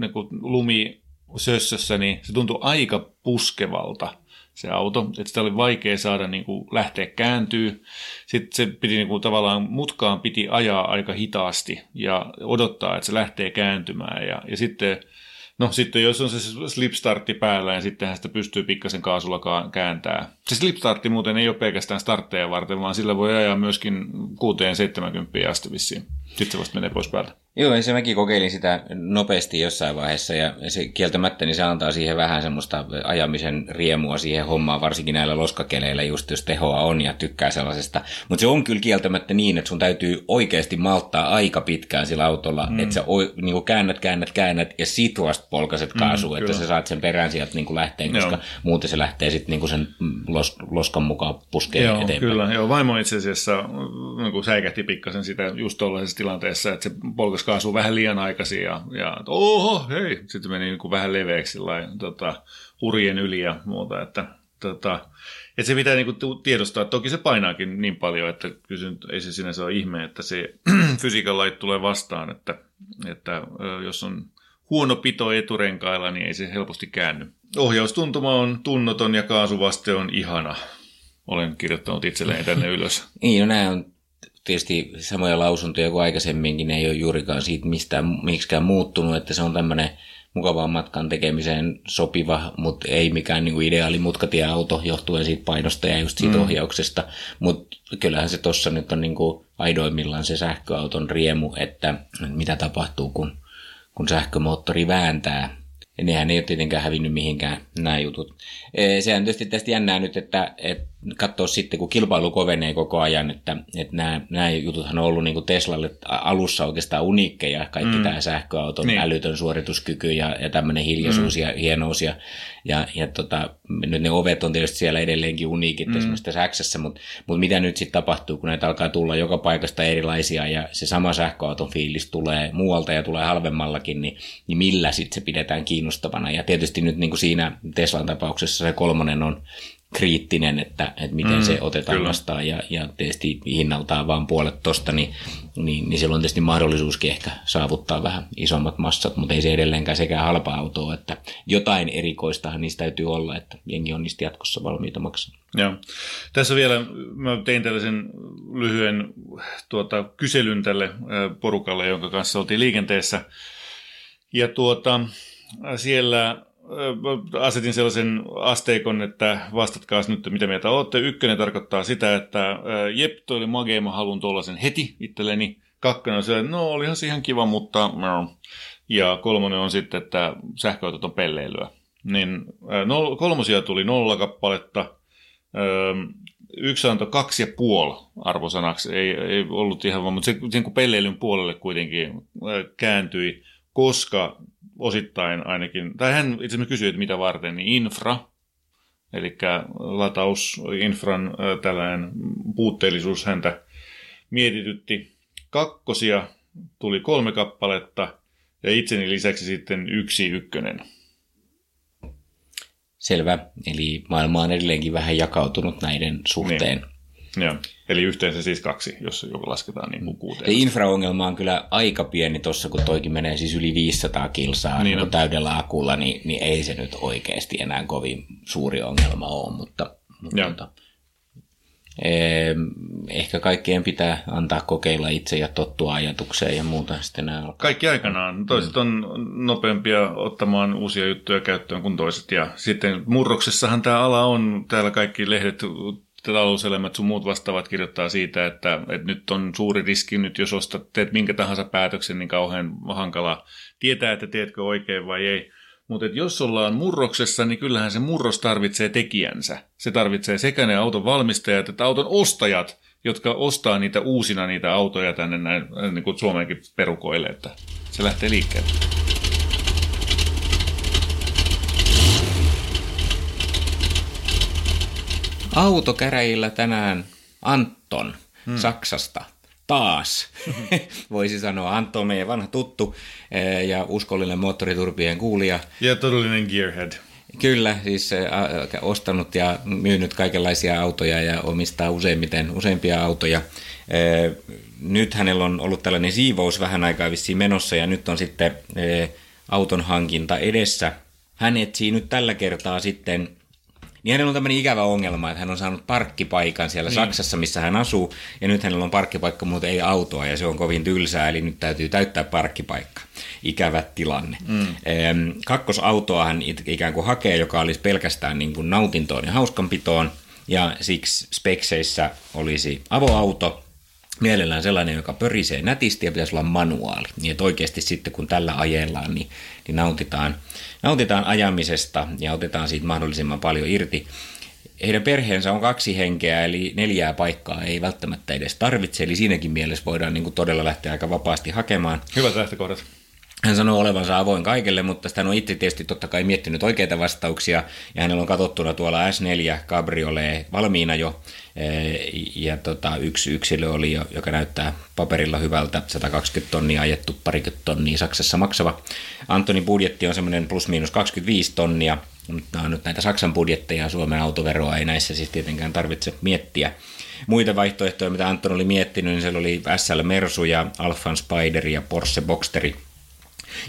niin lumisössössä, niin se tuntuu aika puskevalta se auto, että sitä oli vaikea saada niin kuin lähteä kääntyy. Sitten se piti niin kuin, tavallaan mutkaan piti ajaa aika hitaasti ja odottaa, että se lähtee kääntymään. Ja, ja sitten, no sitten jos on se slipstartti päällä, niin sittenhän sitä pystyy pikkasen kaasulla kääntää. Se slipstartti muuten ei ole pelkästään startteja varten, vaan sillä voi ajaa myöskin 6-70 asti vissiin. Sitten se vasta menee pois päältä. Joo, se mäkin kokeilin sitä nopeasti jossain vaiheessa ja se kieltämättä niin se antaa siihen vähän semmoista ajamisen riemua siihen hommaan, varsinkin näillä loskakeleillä just jos tehoa on ja tykkää sellaisesta. Mutta se on kyllä kieltämättä niin, että sun täytyy oikeasti malttaa aika pitkään sillä autolla, mm. että sä niin kuin käännät, käännät, käännät ja sit vasta polkaset kaasuun, mm, että sä saat sen perään sieltä niin kuin lähteen, koska joo. muuten se lähtee sitten niin sen los, loskan mukaan puskeen joo, eteenpäin. Kyllä, joo, vaimo itse asiassa niin säikähti pikkasen sitä just tuollaisessa tilanteessa, että se polkas koska asuu vähän liian aikaisin ja, ja oho, hei, sitten meni niin kuin vähän leveäksi lain, tota, urien yli ja muuta, että tota, että se pitää niin kuin tiedostaa. Toki se painaakin niin paljon, että kysyn, ei se sinänsä ole ihme, että se fysiikan lait tulee vastaan, että, että jos on huono pito eturenkailla, niin ei se helposti käänny. Ohjaustuntuma on tunnoton ja kaasuvaste on ihana. Olen kirjoittanut itselleen tänne ylös. niin, no nämä on tietysti samoja lausuntoja kuin aikaisemminkin, ne ei ole juurikaan siitä mistään, miksikään muuttunut, että se on tämmöinen mukavaan matkan tekemiseen sopiva, mutta ei mikään niin kuin ideaali mutkatieauto johtuen siitä painosta ja just siitä mm. ohjauksesta. Mutta kyllähän se tuossa nyt on niin kuin aidoimmillaan se sähköauton riemu, että mitä tapahtuu, kun, kun sähkömoottori vääntää ja nehän ei ole tietenkään hävinnyt mihinkään nämä jutut. Sehän tietysti tästä jännää nyt, että, että katsoa sitten, kun kilpailu kovenee koko ajan, että, että nämä, nämä jututhan on ollut niin kuin Teslalle alussa oikeastaan uniikkeja, kaikki mm. tämä sähköauton niin. älytön suorituskyky ja, ja tämmöinen hiljaisuus mm. ja hienous ja, ja, ja tota, nyt ne ovet on tietysti siellä edelleenkin uniikit mm. esimerkiksi tässä Xssä, mutta, mutta mitä nyt sitten tapahtuu, kun näitä alkaa tulla joka paikasta erilaisia ja se sama sähköauton fiilis tulee muualta ja tulee halvemmallakin, niin, niin millä sitten se pidetään kiinnostavana ja tietysti nyt niin kuin siinä Teslan tapauksessa se kolmonen on kriittinen, että, että miten mm, se otetaan kyllä. vastaan ja, ja tietysti hinnaltaan vaan puolet tosta, niin, niin, niin silloin on tietysti mahdollisuuskin ehkä saavuttaa vähän isommat massat, mutta ei se edelleenkään sekään halpa auto, että jotain erikoistahan niistä täytyy olla, että jengi on niistä jatkossa valmiita maksaa. Joo. Tässä vielä, mä tein tällaisen lyhyen tuota, kyselyn tälle porukalle, jonka kanssa oltiin liikenteessä, ja tuota, siellä asetin sellaisen asteikon, että vastatkaa nyt, mitä mieltä olette. Ykkönen tarkoittaa sitä, että jep, toi oli magea, mä haluan tuollaisen heti itselleni. Kakkonen on se, että no olihan se ihan kiva, mutta... Ja kolmonen on sitten, että sähköautot on pelleilyä. Niin nol, kolmosia tuli nolla kappaletta. Yksi antoi kaksi ja puoli arvosanaksi. Ei, ei ollut ihan vaan, mutta se, sen kun pelleilyn puolelle kuitenkin kääntyi, koska osittain ainakin, tai hän itse asiassa kysyi, että mitä varten, niin infra, eli latausinfran tällainen puutteellisuus häntä mietitytti. Kakkosia tuli kolme kappaletta ja itseni lisäksi sitten yksi ykkönen. Selvä. Eli maailma on edelleenkin vähän jakautunut näiden suhteen. Niin. Joo. Eli yhteensä siis kaksi, jos joku lasketaan niin kuin kuuteen. Se infraongelma on kyllä aika pieni tuossa, kun toikin menee siis yli 500 kilsaa niin niin täydellä akulla, niin, niin ei se nyt oikeasti enää kovin suuri ongelma ole, mutta, mutta tota, ehkä kaikkien pitää antaa kokeilla itse ja tottua ajatukseen ja muuta sitten nämä Kaikki aikanaan. Toiset on nopeampia ottamaan uusia juttuja käyttöön kuin toiset. Ja sitten murroksessahan tämä ala on, täällä kaikki lehdet talouselämät sun muut vastaavat kirjoittaa siitä, että, että nyt on suuri riski nyt, jos ostat, teet minkä tahansa päätöksen, niin kauhean hankala tietää, että teetkö oikein vai ei. Mutta jos ollaan murroksessa, niin kyllähän se murros tarvitsee tekijänsä. Se tarvitsee sekä ne auton valmistajat että auton ostajat, jotka ostaa niitä uusina niitä autoja tänne näin, niin kuin Suomeenkin perukoille, että se lähtee liikkeelle. Autokäräjillä tänään Anton hmm. Saksasta. Taas, voisi sanoa. Anton on meidän vanha tuttu eh, ja uskollinen moottoriturpien kuulija. Ja todellinen gearhead. Kyllä, siis ostanut ja myynyt kaikenlaisia autoja ja omistaa useimmiten, useimpia autoja. Eh, nyt hänellä on ollut tällainen siivous vähän aikaa vissiin menossa ja nyt on sitten eh, auton hankinta edessä. Hän etsii nyt tällä kertaa sitten niin hänellä on tämmöinen ikävä ongelma, että hän on saanut parkkipaikan siellä niin. Saksassa, missä hän asuu, ja nyt hänellä on parkkipaikka, mutta ei autoa, ja se on kovin tylsää, eli nyt täytyy täyttää parkkipaikka. Ikävä tilanne. Mm. Kakkosautoa hän ikään kuin hakee, joka olisi pelkästään niin kuin nautintoon ja hauskanpitoon, ja siksi spekseissä olisi avoauto, mielellään sellainen, joka pörisee nätisti ja pitäisi olla manuaali. Niin että oikeasti sitten kun tällä ajellaan, niin, niin nautitaan, nautitaan ajamisesta ja otetaan siitä mahdollisimman paljon irti. Heidän perheensä on kaksi henkeä, eli neljää paikkaa ei välttämättä edes tarvitse, eli siinäkin mielessä voidaan niin kuin todella lähteä aika vapaasti hakemaan. Hyvät lähtökohdat. Hän sanoo olevansa avoin kaikelle, mutta hän on itse tietysti totta kai miettinyt oikeita vastauksia, ja hänellä on katsottuna tuolla S4 Cabriolet valmiina jo, ja tota, yksi yksilö oli, joka näyttää paperilla hyvältä, 120 tonnia ajettu, parikymmentä tonnia Saksassa maksava. Antonin budjetti on semmoinen plus miinus 25 tonnia, mutta nämä on nyt näitä Saksan budjetteja, Suomen autoveroa ei näissä siis tietenkään tarvitse miettiä. Muita vaihtoehtoja, mitä Anton oli miettinyt, niin siellä oli SL Mersu ja Alfan Spider ja Porsche Boxsteri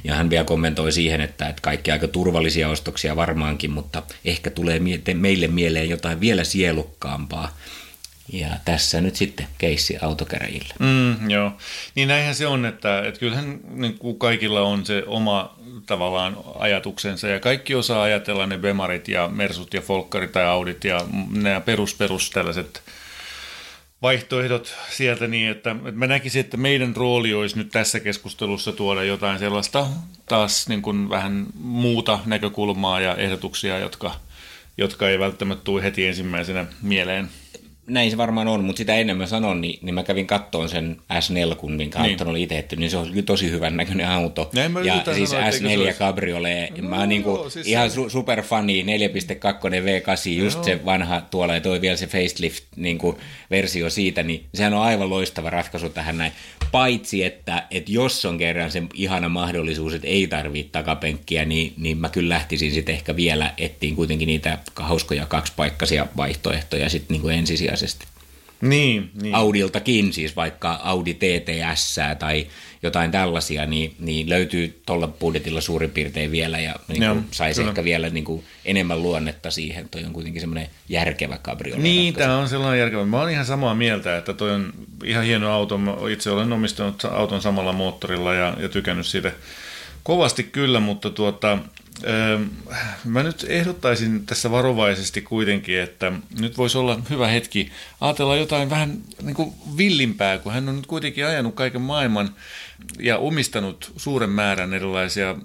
ja hän vielä kommentoi siihen, että, että kaikki aika turvallisia ostoksia varmaankin, mutta ehkä tulee meille mieleen jotain vielä sielukkaampaa. Ja tässä nyt sitten keissi autokäräjille. Mm, joo. Niin näinhän se on, että, että kyllähän niin kuin kaikilla on se oma tavallaan ajatuksensa ja kaikki osaa ajatella ne Bemarit ja Mersut ja Folkkarit tai Audit ja nämä perus, perus tällaiset vaihtoehdot sieltä niin, että, että mä näkisin, että meidän rooli olisi nyt tässä keskustelussa tuoda jotain sellaista taas niin kuin vähän muuta näkökulmaa ja ehdotuksia, jotka, jotka ei välttämättä tule heti ensimmäisenä mieleen näin se varmaan on, mutta sitä ennen mä sanon, niin, niin mä kävin kattoon sen S4, kun minkä niin. Anton oli itse niin se on tosi hyvän näköinen auto. ja siis sanoa, S4 olisi... Cabriolet, no, mä oon niinku joo, siis ihan se... superfani 4.2 V8, just joo. se vanha tuolla ja toi vielä se facelift niinku, versio siitä, niin sehän on aivan loistava ratkaisu tähän näin. Paitsi, että, että jos on kerran se ihana mahdollisuus, että ei tarvitse takapenkkiä, niin, niin mä kyllä lähtisin sitten ehkä vielä etsiin kuitenkin niitä hauskoja kaksipaikkaisia vaihtoehtoja sitten niin ensisijaisesti ensisijaisesti. Niin, niin. Audiltakin, siis vaikka Audi TTS tai jotain tällaisia, niin, niin löytyy tuolla budjetilla suurin piirtein vielä ja niin kuin saisi kyllä. ehkä vielä niin kuin enemmän luonnetta siihen. Toi on kuitenkin semmoinen järkevä kabriolet. Niin, tämä on sellainen järkevä. Mä oon ihan samaa mieltä, että toi on ihan hieno auto. Mä itse olen omistanut auton samalla moottorilla ja, ja tykännyt siitä kovasti kyllä, mutta tuota, Mä nyt ehdottaisin tässä varovaisesti kuitenkin, että nyt voisi olla hyvä hetki ajatella jotain vähän niin kuin villimpää, kun hän on nyt kuitenkin ajanut kaiken maailman ja omistanut suuren määrän erilaisia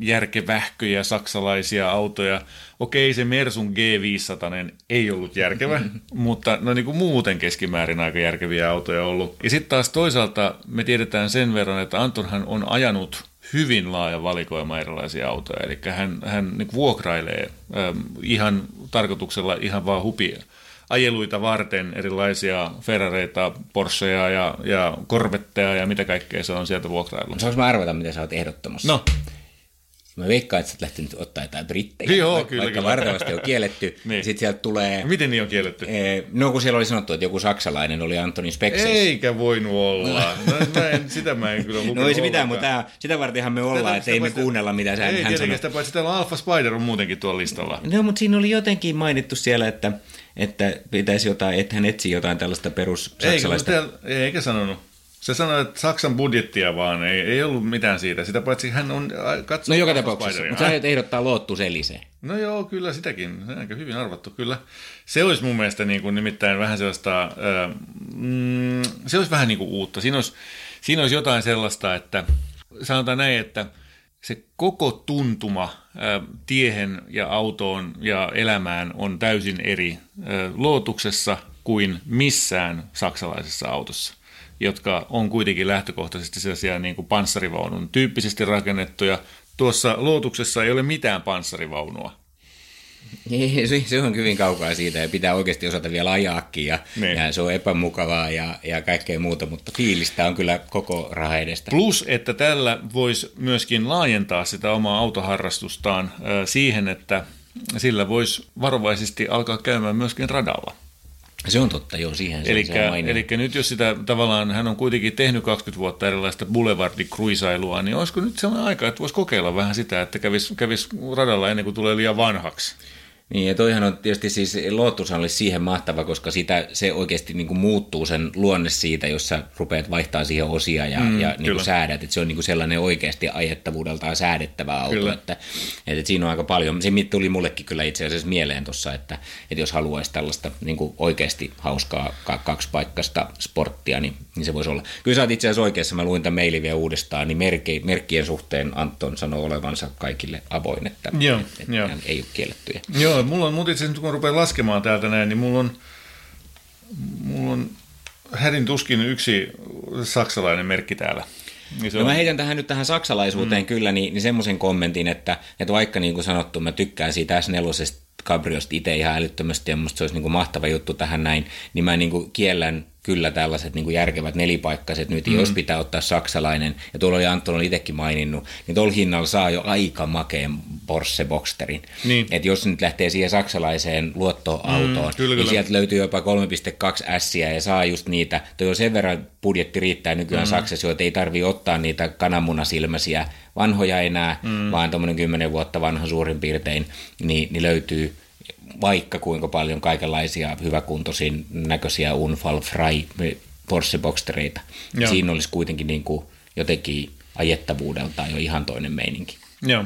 järkevähköjä saksalaisia autoja. Okei, se Mersun G500 ei ollut järkevä, mutta no niin kuin muuten keskimäärin aika järkeviä autoja ollut. Ja sitten taas toisaalta me tiedetään sen verran, että Antonhan on ajanut hyvin laaja valikoima erilaisia autoja. Eli hän, hän niin vuokrailee ähm, ihan tarkoituksella ihan vaan hupia ajeluita varten erilaisia Ferrareita, Porscheja ja, ja Corvetteja ja mitä kaikkea se on sieltä vuokraillut. Saanko mä arvata, mitä sä oot ehdottamassa? No. Mä veikkaan, että sä oot lähtenyt ottaa jotain brittejä, Joo, vaikka, kyllä, vaikka kyllä. vartavasti on kielletty. niin. Sitten sieltä tulee... Miten niin on kielletty? Eh, no kun siellä oli sanottu, että joku saksalainen oli Antonin Spekseissä. Eikä voinut olla. No, mä en, sitä mä en kyllä lukenut No ei se mitään, mutta tämä, sitä vartenhan me ollaan, että ei me kuunnella mitä sä ei, hän sanoo. Ei sitä paitsi täällä Alpha Spider on muutenkin tuolla listalla. No mutta siinä oli jotenkin mainittu siellä, että, että pitäisi jotain, että hän etsii jotain tällaista perus saksalaista. Eikä, eikä sanonut. Se sanoi, että Saksan budjettia vaan, ei, ei ollut mitään siitä. Sitä paitsi hän on katsonut... No joka tapauksessa, mutta sä ehdottaa Loottu Selise. No joo, kyllä sitäkin. Se on aika hyvin arvattu, kyllä. Se olisi mun mielestä niin kuin, nimittäin vähän sellaista... Äh, mm, se olisi vähän niin kuin uutta. Siinä olisi, siinä olisi jotain sellaista, että sanotaan näin, että se koko tuntuma äh, tiehen ja autoon ja elämään on täysin eri äh, lootuksessa kuin missään saksalaisessa autossa jotka on kuitenkin lähtökohtaisesti sellaisia niin kuin panssarivaunun tyyppisesti rakennettuja. Tuossa luotuksessa ei ole mitään panssarivaunua. Niin, se on hyvin kaukaa siitä ja pitää oikeasti osata vielä ajaakin ja, niin. ja se on epämukavaa ja, ja kaikkea muuta, mutta fiilistä on kyllä koko raha edestä. Plus, että tällä voisi myöskin laajentaa sitä omaa autoharrastustaan siihen, että sillä voisi varovaisesti alkaa käymään myöskin radalla. Se on totta, joo, siihen se, elikkä, se on Eli nyt jos sitä tavallaan, hän on kuitenkin tehnyt 20 vuotta erilaista boulevardikruisailua, niin olisiko nyt sellainen aika, että voisi kokeilla vähän sitä, että kävisi kävis radalla ennen kuin tulee liian vanhaksi? Niin, ja toihan on tietysti siis, Lotus olisi siihen mahtava, koska sitä, se oikeasti niin kuin muuttuu sen luonne siitä, jos sä rupeat vaihtaa siihen osia ja, mm, ja niin kuin säädät, että se on niin kuin sellainen oikeasti ajettavuudeltaan säädettävä auto, että, että, että, siinä on aika paljon. Se tuli mullekin kyllä itse asiassa mieleen tuossa, että, että jos haluaisi tällaista niin kuin oikeasti hauskaa kaksipaikkaista sporttia, niin, niin se voisi olla. Kyllä sä oot itse asiassa oikeassa, mä luin tämän mailin vielä uudestaan, niin merkki, merkkien suhteen Anton sanoo olevansa kaikille avoin, että, joo, että, että joo. ei ole kiellettyjä. Joo, mulla on, mutta itse kun rupean laskemaan täältä näin, niin mulla on, mulla on hädin tuskin yksi saksalainen merkki täällä. Niin no on... mä heitän tähän nyt tähän saksalaisuuteen mm. kyllä niin, niin semmoisen kommentin, että, että vaikka niin kuin sanottu, mä tykkään siitä S4 Cabriosta itse ihan älyttömästi ja musta se olisi niin kuin mahtava juttu tähän näin, niin mä niin kuin kiellän kyllä tällaiset niin kuin järkevät nelipaikkaiset nyt, mm. jos pitää ottaa saksalainen, ja tuolla oli Anton itsekin maininnut, niin tuolla hinnalla saa jo aika makeen Porsche Boxsterin. Niin. Että jos nyt lähtee siihen saksalaiseen luottoautoon, mm, kyllä, niin kyllä. sieltä löytyy jopa 3.2 S ja saa just niitä, toi on sen verran budjetti riittää nykyään mm. Saksassa, että ei tarvi ottaa niitä kananmunasilmäisiä vanhoja enää, mm. vaan tuommoinen 10 vuotta vanha suurin piirtein, niin, niin löytyy vaikka kuinka paljon kaikenlaisia hyväkuntoisin näköisiä Unfall Fry Porsche Boxstereita. Joo. Siinä olisi kuitenkin niin kuin jotenkin ajettavuudeltaan jo ihan toinen meininki. Joo.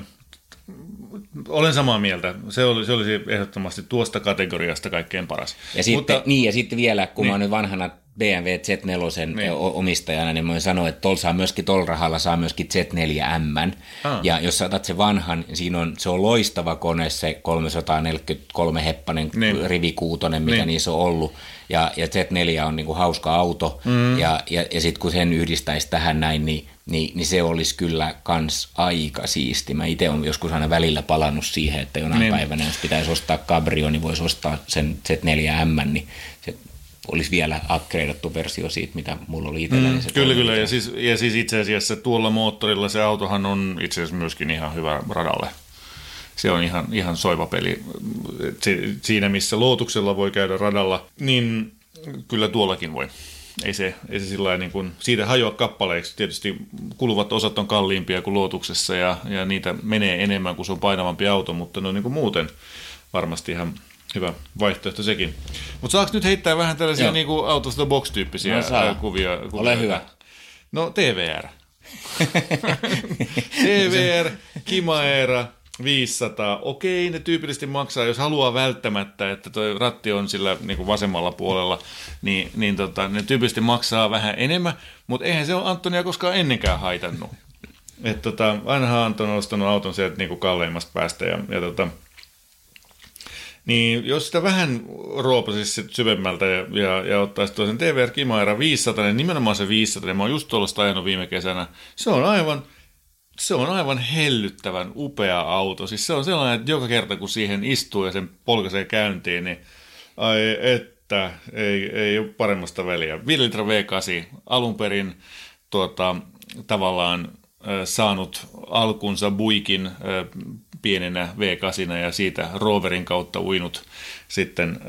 Olen samaa mieltä. Se, oli, se olisi ehdottomasti tuosta kategoriasta kaikkein paras. Ja sitten, Mutta, niin, ja sitten vielä, kun niin. mä oon nyt vanhana BMW Z4 niin. omistajana, niin mä voin sanoa, että tol saa myöskin tol rahalla saa myöskin Z4M. Ah. Ja jos sä otat sen vanhan, siinä on, se on loistava kone, se 343 heppanen niin. rivikuutonen, mikä niin. niissä on ollut. Ja, ja Z4 on niinku hauska auto, mm. ja, ja, ja sitten kun sen yhdistäisi tähän näin, niin niin, niin se olisi kyllä kans aika siisti. Mä itse olen joskus aina välillä palannut siihen, että jonain niin. päivänä, jos pitäisi ostaa Cabrio, niin voisi ostaa sen Z4M, niin se olisi vielä upgradeattu versio siitä, mitä mulla oli itsellä. Mm, kyllä, kyllä. Ja siis, ja siis itse asiassa tuolla moottorilla se autohan on itse asiassa myöskin ihan hyvä radalle. Se on ihan, ihan soiva peli. Se, siinä, missä lootuksella voi käydä radalla, niin kyllä tuollakin voi ei se, ei se sillä niin kuin, siitä hajoa kappaleiksi. Tietysti kuluvat osat on kalliimpia kuin luotuksessa ja, ja niitä menee enemmän kuin se on painavampi auto, mutta no niin kuin muuten varmasti ihan hyvä vaihtoehto sekin. Mutta saako nyt heittää vähän tällaisia niin kuin out of the box-tyyppisiä no, saa. kuvia, kuvia? Ole hyvä. No TVR. TVR, Kimaera, 500. Okei, ne tyypillisesti maksaa, jos haluaa välttämättä, että tuo ratti on sillä niin kuin vasemmalla puolella, niin, niin tota, ne tyypillisesti maksaa vähän enemmän, mutta eihän se ole Antonia koskaan ennenkään haitannut. Et tota, ainahan Anton on ostanut auton sieltä niin kuin kalleimmasta päästä ja, ja tota, niin jos sitä vähän ruopasisi syvemmältä ja, ja, ja ottaisi toisen TVR Kimaera 500, niin nimenomaan se 500, niin mä oon just tuollaista ajanut viime kesänä, se on aivan – se on aivan hellyttävän upea auto. Siis se on sellainen, että joka kerta kun siihen istuu ja sen polkaisee käyntiin, niin ai että, ei, ei ole paremmasta väliä. 5 litra V8 alun perin tuota, tavallaan saanut alkunsa Buikin pienenä V8 ja siitä Roverin kautta uinut sitten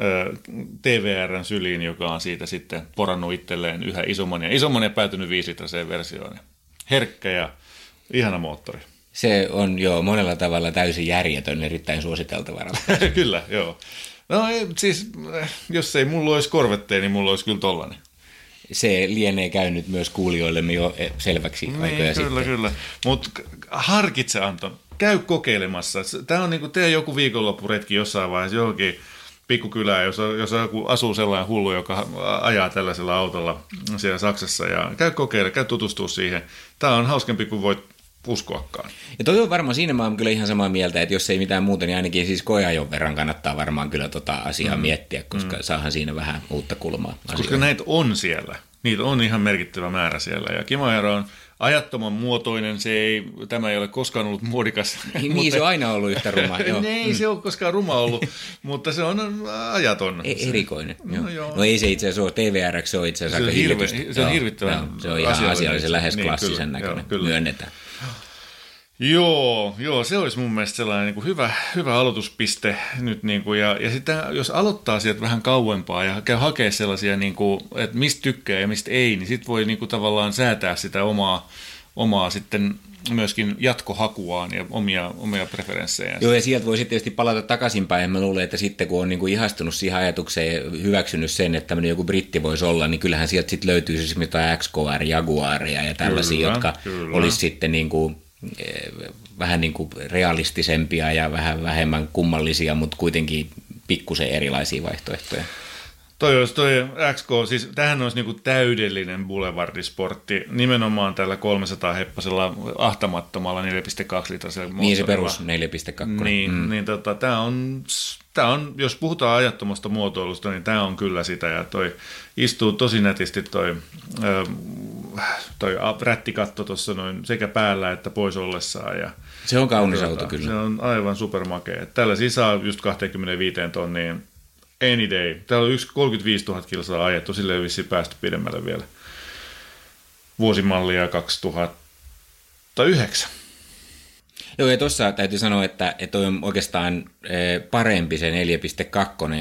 TVRn syliin, joka on siitä sitten porannut itselleen yhä isomman ja isomman ja päätynyt 5 versioon. Herkkä ja Ihana moottori. Se on jo monella tavalla täysin järjetön, erittäin suositeltava Kyllä, joo. No ei, siis, jos ei mulla olisi korvetteja, niin mulla olisi kyllä tollanen. Se lienee käynyt myös kuulijoillemme jo eh, selväksi niin, aikoja kyllä, sitten. Kyllä, kyllä. Mutta harkitse Anton, käy kokeilemassa. Tämä on niin kuin, tee joku viikonloppuretki jossain vaiheessa johonkin pikkukylään, jos, jos joku asuu sellainen hullu, joka ajaa tällaisella autolla siellä Saksassa ja käy kokeile, käy tutustua siihen. Tämä on hauskempi kuin voit uskoakaan. Ja toi on varmaan siinä mä oon kyllä ihan samaa mieltä, että jos ei mitään muuta, niin ainakin siis koeajon verran kannattaa varmaan kyllä tota asiaa mm. miettiä, koska mm. saahan siinä vähän uutta kulmaa. Asioihin. Koska näitä on siellä. Niitä on ihan merkittävä määrä siellä. Ja Kimaero on ajattoman muotoinen, se ei, tämä ei ole koskaan ollut muodikas. Niin, mutta, se on aina ollut yhtä ruma. joo. ei mm. se ole koskaan ruma ollut, mutta se on ajaton. E- erikoinen. No, joo. Joo. no ei se itse asiassa ole, TVR se on itse asiassa se aika hirve, Se on hirvittävän Se on ihan asiallisen lähes niin, klassisen kyllä, näköinen, joo, kyllä. myönnetään. Joo, joo, se olisi mun mielestä sellainen niin kuin hyvä, hyvä aloituspiste nyt. Niin kuin, ja, ja sitten jos aloittaa sieltä vähän kauempaa ja käy hakea sellaisia, niin kuin, että mistä tykkää ja mistä ei, niin sitten voi niin kuin, tavallaan säätää sitä omaa, omaa sitten myöskin jatkohakuaan ja omia, omia preferenssejä. Joo, ja sieltä voi sitten tietysti palata takaisinpäin. Mä luulen, että sitten kun on niin kuin ihastunut siihen ajatukseen ja hyväksynyt sen, että tämmöinen joku britti voisi olla, niin kyllähän sieltä sitten löytyy siis jotain XKR, Jaguaria ja tällaisia, kyllä, jotka kyllä. olisi sitten niin kuin vähän niin kuin realistisempia ja vähän vähemmän kummallisia, mutta kuitenkin pikkusen erilaisia vaihtoehtoja. Toi olisi toi XK, siis tähän olisi niinku täydellinen boulevardisportti, nimenomaan tällä 300 heppasella ahtamattomalla 4,2 litrasella Niin se perus 4,2. Niin, mm. niin tota, tämä on, tää on, jos puhutaan ajattomasta muotoilusta, niin tämä on kyllä sitä, ja toi istuu tosi nätisti toi, toi rättikatto tuossa noin sekä päällä että pois ollessaan, ja se on kaunis auto kyllä. Se on aivan supermakea. Tällä saa just 25 tonniin Any day. Täällä on yksi 35 000 kilsaa ajettu, sille ei vissiin päästy pidemmälle vielä. Vuosimallia 2009. Joo, ja tuossa täytyy sanoa, että, että on oikeastaan eh, parempi se 4.2,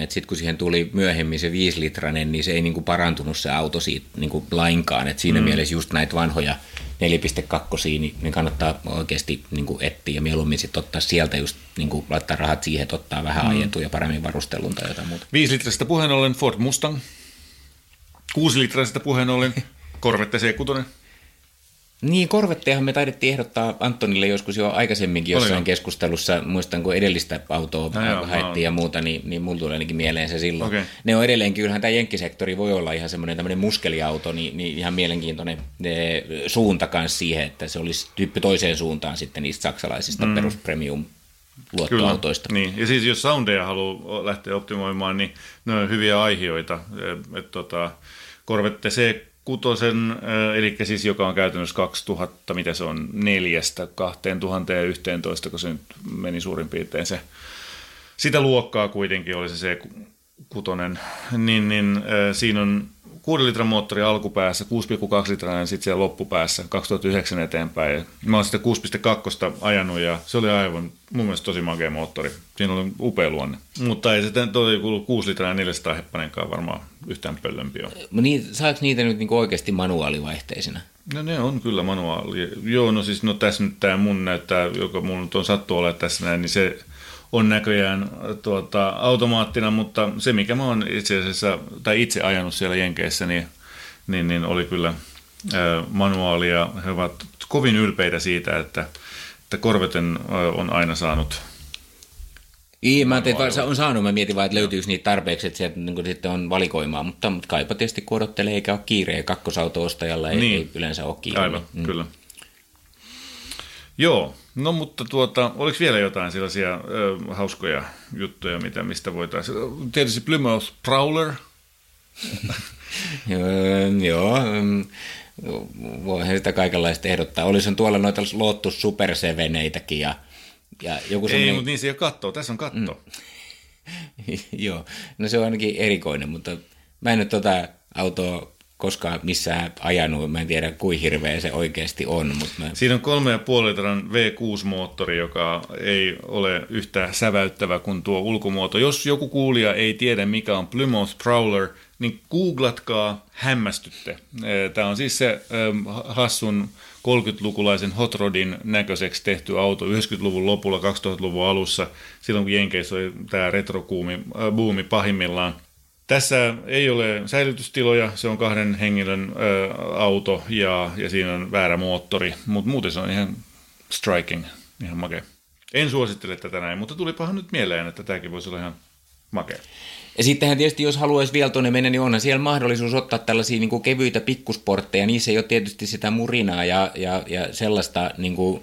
että sitten kun siihen tuli myöhemmin se 5-litranen, niin se ei niinku parantunut se auto siitä niinku lainkaan, että siinä mm. mielessä just näitä vanhoja 4.2, niin, niin kannattaa oikeasti niin kuin etsiä ja mieluummin sitten ottaa sieltä just niin kuin laittaa rahat siihen, että ottaa vähän mm. ajettua ja paremmin varustelun tai jotain muuta. 5 litrasta puheen ollen Ford Mustang. 6 litrasta puheen ollen Corvette C6. Niin, korvettejahan me taidettiin ehdottaa Antonille joskus jo aikaisemminkin jossain Oliko? keskustelussa. Muistan, kun edellistä autoa no joo, haettiin ja muuta, niin, niin mulla tuli ainakin mieleen se silloin. Okay. Ne on edelleenkin, kyllähän tämä jenkkisektori voi olla ihan semmoinen tämmöinen muskeliauto, niin, niin ihan mielenkiintoinen ne, suunta kanssa siihen, että se olisi tyyppi toiseen suuntaan sitten niistä saksalaisista mm. peruspremium luottoautoista. Kyllä, niin. Ja siis jos soundeja haluaa lähteä optimoimaan, niin ne on hyviä aihioita. Et, et, tota, Corvette C kutosen, eli siis joka on käytännössä 2000, mitä se on, neljästä 2011, kun se nyt meni suurin piirtein se, sitä luokkaa kuitenkin oli se se kutonen, niin, niin siinä on 6 litran moottori alkupäässä, 6,2 litrainen sitten siellä loppupäässä 2009 eteenpäin. Ja mä oon sitten 6,2 ajanut ja se oli aivan mun mielestä tosi makea moottori. Siinä oli upea luonne. Mutta ei se toi kuulu 6 litraa ja 400 heppanenkaan varmaan yhtään pöllömpi ole. Niin, saako niitä nyt niinku oikeasti manuaalivaihteisina? No ne on kyllä manuaali. Joo, no siis no tässä nyt tämä mun näyttää, joka mun on sattu olla tässä näin, niin se on näköjään tuota, automaattina, mutta se mikä mä oon itse asiassa, tai itse ajanut siellä Jenkeissä, niin, niin, niin oli kyllä manuaalia. He ovat kovin ylpeitä siitä, että, että Korveten on aina saanut niin, mä tein, on saanut, mä mietin vaan, että löytyykö niitä tarpeeksi, että sieltä niin sitten on valikoimaa, mutta, mutta kaipa tietysti kun odottelee eikä ole kiire, kakkosauto-ostajalla ei, niin. ei yleensä ole kiire. Aivan, mm. kyllä. Joo, no mutta tuota, oliko vielä jotain sellaisia ö, hauskoja juttuja, mitä, mistä voitaisiin... Tietysti Plymouth Prowler. Joo, voihan sitä kaikenlaista ehdottaa. Olisi tuolla noita Lotus Super Seveneitäkin ja, ja joku sellainen... Ei, mutta niin se ei ole katto. Tässä on katto. Mm. Joo, no se on ainakin erikoinen, mutta mä en nyt tota autoa koskaan missään ajanut. Mä en tiedä, kuin hirveä se oikeasti on. Mutta mä... Siinä on 3,5 litran V6-moottori, joka ei ole yhtä säväyttävä kuin tuo ulkomuoto. Jos joku kuulija ei tiedä, mikä on Plymouth Prowler, niin googlatkaa, hämmästytte. Tämä on siis se hassun 30-lukulaisen hot rodin näköiseksi tehty auto 90-luvun lopulla, 2000-luvun alussa, silloin kun Jenkeissä oli tämä retrokuumi, buumi pahimmillaan – tässä ei ole säilytystiloja, se on kahden henkilön ö, auto ja, ja siinä on väärä moottori, mutta muuten se on ihan striking, ihan makea. En suosittele tätä näin, mutta tulipahan nyt mieleen, että tämäkin voisi olla ihan makea. Ja sittenhän tietysti, jos haluaisi vielä tuonne mennä, niin onhan siellä mahdollisuus ottaa tällaisia niin kuin kevyitä pikkusportteja. Niissä ei ole tietysti sitä murinaa ja, ja, ja sellaista niin kuin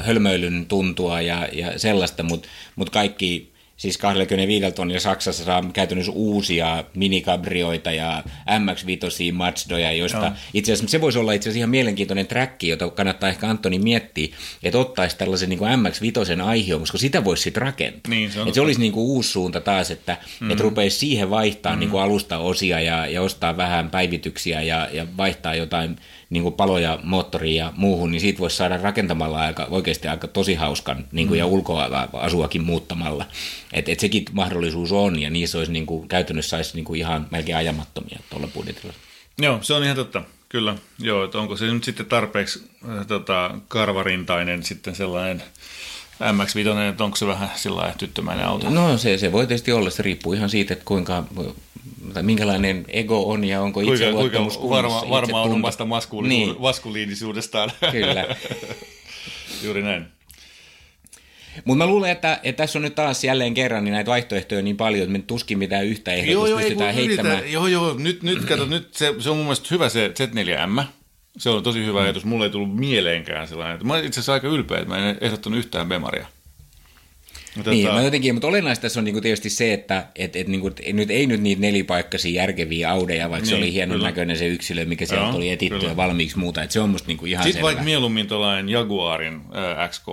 hölmöilyn tuntua ja, ja sellaista, mutta mut kaikki siis 25 tonnia Saksassa saa käytännössä uusia minikabrioita ja MX-5 Mazdoja, joista Joo. itse asiassa se voisi olla itse asiassa ihan mielenkiintoinen träkki, jota kannattaa ehkä Antoni miettiä, että ottaisi tällaisen niin kuin MX-5 aiheon, koska sitä voisi sitten rakentaa. Niin, se, on että se olisi niin kuin uusi suunta taas, että mm. et rupeisi siihen vaihtaa mm. niin kuin alusta osia ja, ja ostaa vähän päivityksiä ja, ja vaihtaa jotain niin kuin paloja moottoriin ja muuhun, niin siitä voisi saada rakentamalla aika, oikeasti aika tosi hauskan niin kuin, mm. ja ulkoasuakin muuttamalla. Että et sekin mahdollisuus on ja niissä olisi niin kuin, käytännössä saisi niin kuin ihan melkein ajamattomia tuolla budjetilla. Joo, se on ihan totta. Kyllä, joo, että onko se nyt sitten tarpeeksi äh, tota, karvarintainen sitten sellainen MX-5, että onko se vähän sillä tyttömäinen auto? No se, se voi tietysti olla, se riippuu ihan siitä, että kuinka tai minkälainen ego on ja onko itse kuinka, luottamus kuinka varma, varma on omasta maskuliinisu- niin. maskuliinisuudestaan. Kyllä. Juuri näin. Mutta mä luulen, että, että tässä on nyt taas jälleen kerran niin näitä vaihtoehtoja niin paljon, että me tuskin mitään yhtä ehdotusta joo, pystytään ei, heittämään. Yritä, joo, joo, nyt, nyt kato, nyt se, se on mun mielestä hyvä se Z4M. Se on tosi hyvä mm. ajatus. Mulle ei tullut mieleenkään sellainen. Mä olen itse asiassa aika ylpeä, että mä en ehdottanut yhtään Bemaria. Mutta niin, tota... mä jotenkin, mutta olennaista tässä on niinku tietysti se, että et, et, niinku, nyt ei nyt niitä nelipaikkaisia järkeviä audeja, vaikka niin, se oli hienon kyllä. näköinen se yksilö, mikä sieltä Joo, oli etitty valmiiksi muuta, että se on musta niinku ihan Sitten vaikka mieluummin tuollainen Jaguarin äh, XK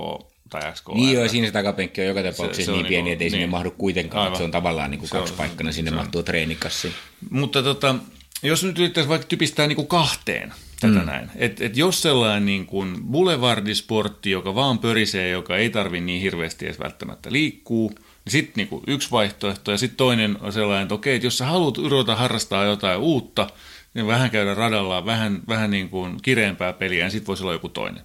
tai XK. Niin joo, siinä se takapenkki on joka tapauksessa se, se niin pieni, niinku, että ei niin. sinne mahdu kuitenkaan, Aivan. se on tavallaan niinku paikkana, sinne mahtuu treenikassi. Mutta tota, jos nyt yrittäisi vaikka typistää niinku kahteen, tätä mm. näin. Et, et jos sellainen niin kuin boulevardisportti, joka vaan pörisee, joka ei tarvi niin hirveästi edes välttämättä liikkuu, niin sitten niin yksi vaihtoehto ja sitten toinen on sellainen, että okei, että jos sä haluat ruveta harrastaa jotain uutta, niin vähän käydä radalla, vähän, vähän niin kuin kireempää peliä, ja sitten voisi olla joku toinen.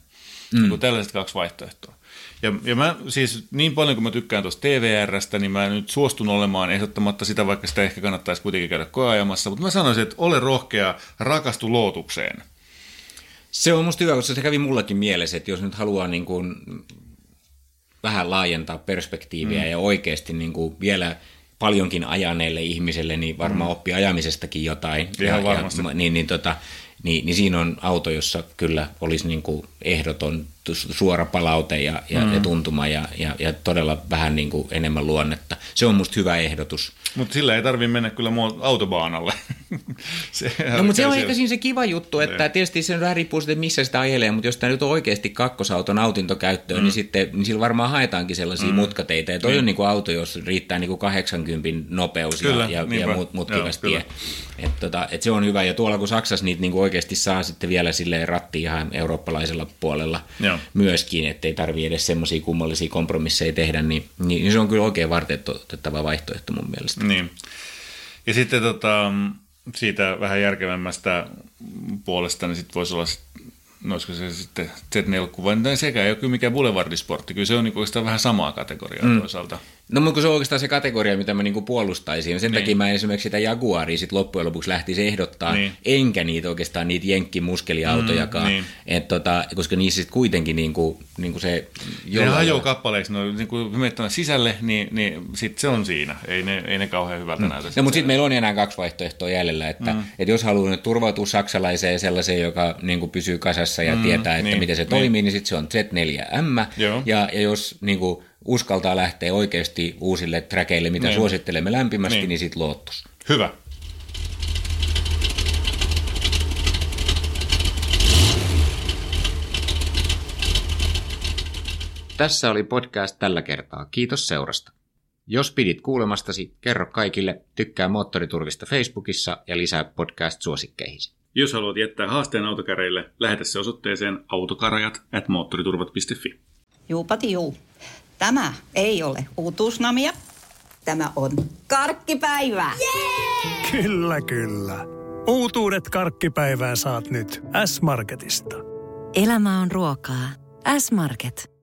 Mm. Niin kuin tällaiset kaksi vaihtoehtoa. Ja, ja mä siis niin paljon kuin mä tykkään tuosta TVRstä, niin mä nyt suostun olemaan ehdottamatta sitä, vaikka sitä ehkä kannattaisi kuitenkin käydä koeajamassa, mutta mä sanoisin, että ole rohkea, rakastu lootukseen. Se on musta hyvä, koska se kävi mullakin mielessä, että jos nyt haluaa niin kuin vähän laajentaa perspektiiviä mm. ja oikeasti niin kuin vielä paljonkin ajaneelle ihmiselle, niin varmaan mm. oppii ajamisestakin jotain. Ihan ja, varmasti. Ja, niin, niin, tota, niin, niin siinä on auto, jossa kyllä olisi niin kuin ehdoton suora palaute ja, ja, mm. ja tuntuma ja, ja, ja todella vähän niin kuin enemmän luonnetta. Se on musta hyvä ehdotus. Mutta sillä ei tarvitse mennä kyllä autobaanalle. se no, mutta se on ehkä siinä se kiva juttu, että ne. tietysti se vähän riippuu sitten, missä sitä ajelee, mutta jos tämä nyt on oikeasti kakkosauton autintokäyttöön, niin mm. niin sitten niin sillä varmaan haetaankin sellaisia mm. mutkateitä. Ja toi mm. on niin kuin auto, jos riittää niin kuin 80 nopeus kyllä, ja, ja, ja mutkikas tie. Et tota, et se on hyvä. Ja tuolla kun Saksassa niitä niin kuin oikeasti saa sitten vielä silleen ratti ihan eurooppalaisella puolella Joo. Myöskin, ettei tarvitse edes semmoisia kummallisia kompromisseja tehdä, niin, niin se on kyllä oikein varteetettava vaihtoehto mun mielestä. Niin. Ja sitten tota, siitä vähän järkevämmästä puolesta, niin sitten voisi olla no olisiko se sitten Z4 vai sekä ei ole kyllä mikään boulevardisportti, kyllä se on niin vähän samaa kategoriaa mm. toisaalta. No mutta se on oikeastaan se kategoria, mitä mä niinku puolustaisin. Sen niin. takia mä esimerkiksi sitä Jaguaria sit loppujen lopuksi lähtisi ehdottaa, niin. enkä niitä oikeastaan niitä jenkkimuskeliautojakaan. Mm, niin. Et tota, koska niissä sit kuitenkin niinku, niinku se... Ne hajoaa kappaleiksi, no, niin kun menet sisälle, niin, niin sit se on siinä. Ei ne, ei ne kauhean hyvältä mm. näytä. No mutta sitten meillä on enää kaksi vaihtoehtoa jäljellä, että mm. et jos haluaa nyt turvautua saksalaiseen sellaiseen, joka niinku pysyy kasassa ja mm, tietää, että niin, miten se niin. toimii, niin sitten se on Z4M. Ja, ja jos niinku, uskaltaa lähteä oikeasti uusille träkeille, mitä niin. suosittelemme lämpimästi, niin, niin sitten Lotus. Hyvä. Tässä oli podcast tällä kertaa. Kiitos seurasta. Jos pidit kuulemastasi, kerro kaikille, tykkää Moottoriturvista Facebookissa ja lisää podcast-suosikkeihisi. Jos haluat jättää haasteen autokäreille, lähetä se osoitteeseen autokarajat at moottoriturvat.fi. Juupati juu. Tämä ei ole uutuusnamia. Tämä on karkkipäivää. Jee! Kyllä, kyllä. Uutuudet karkkipäivää saat nyt S-Marketista. Elämä on ruokaa. S-Market.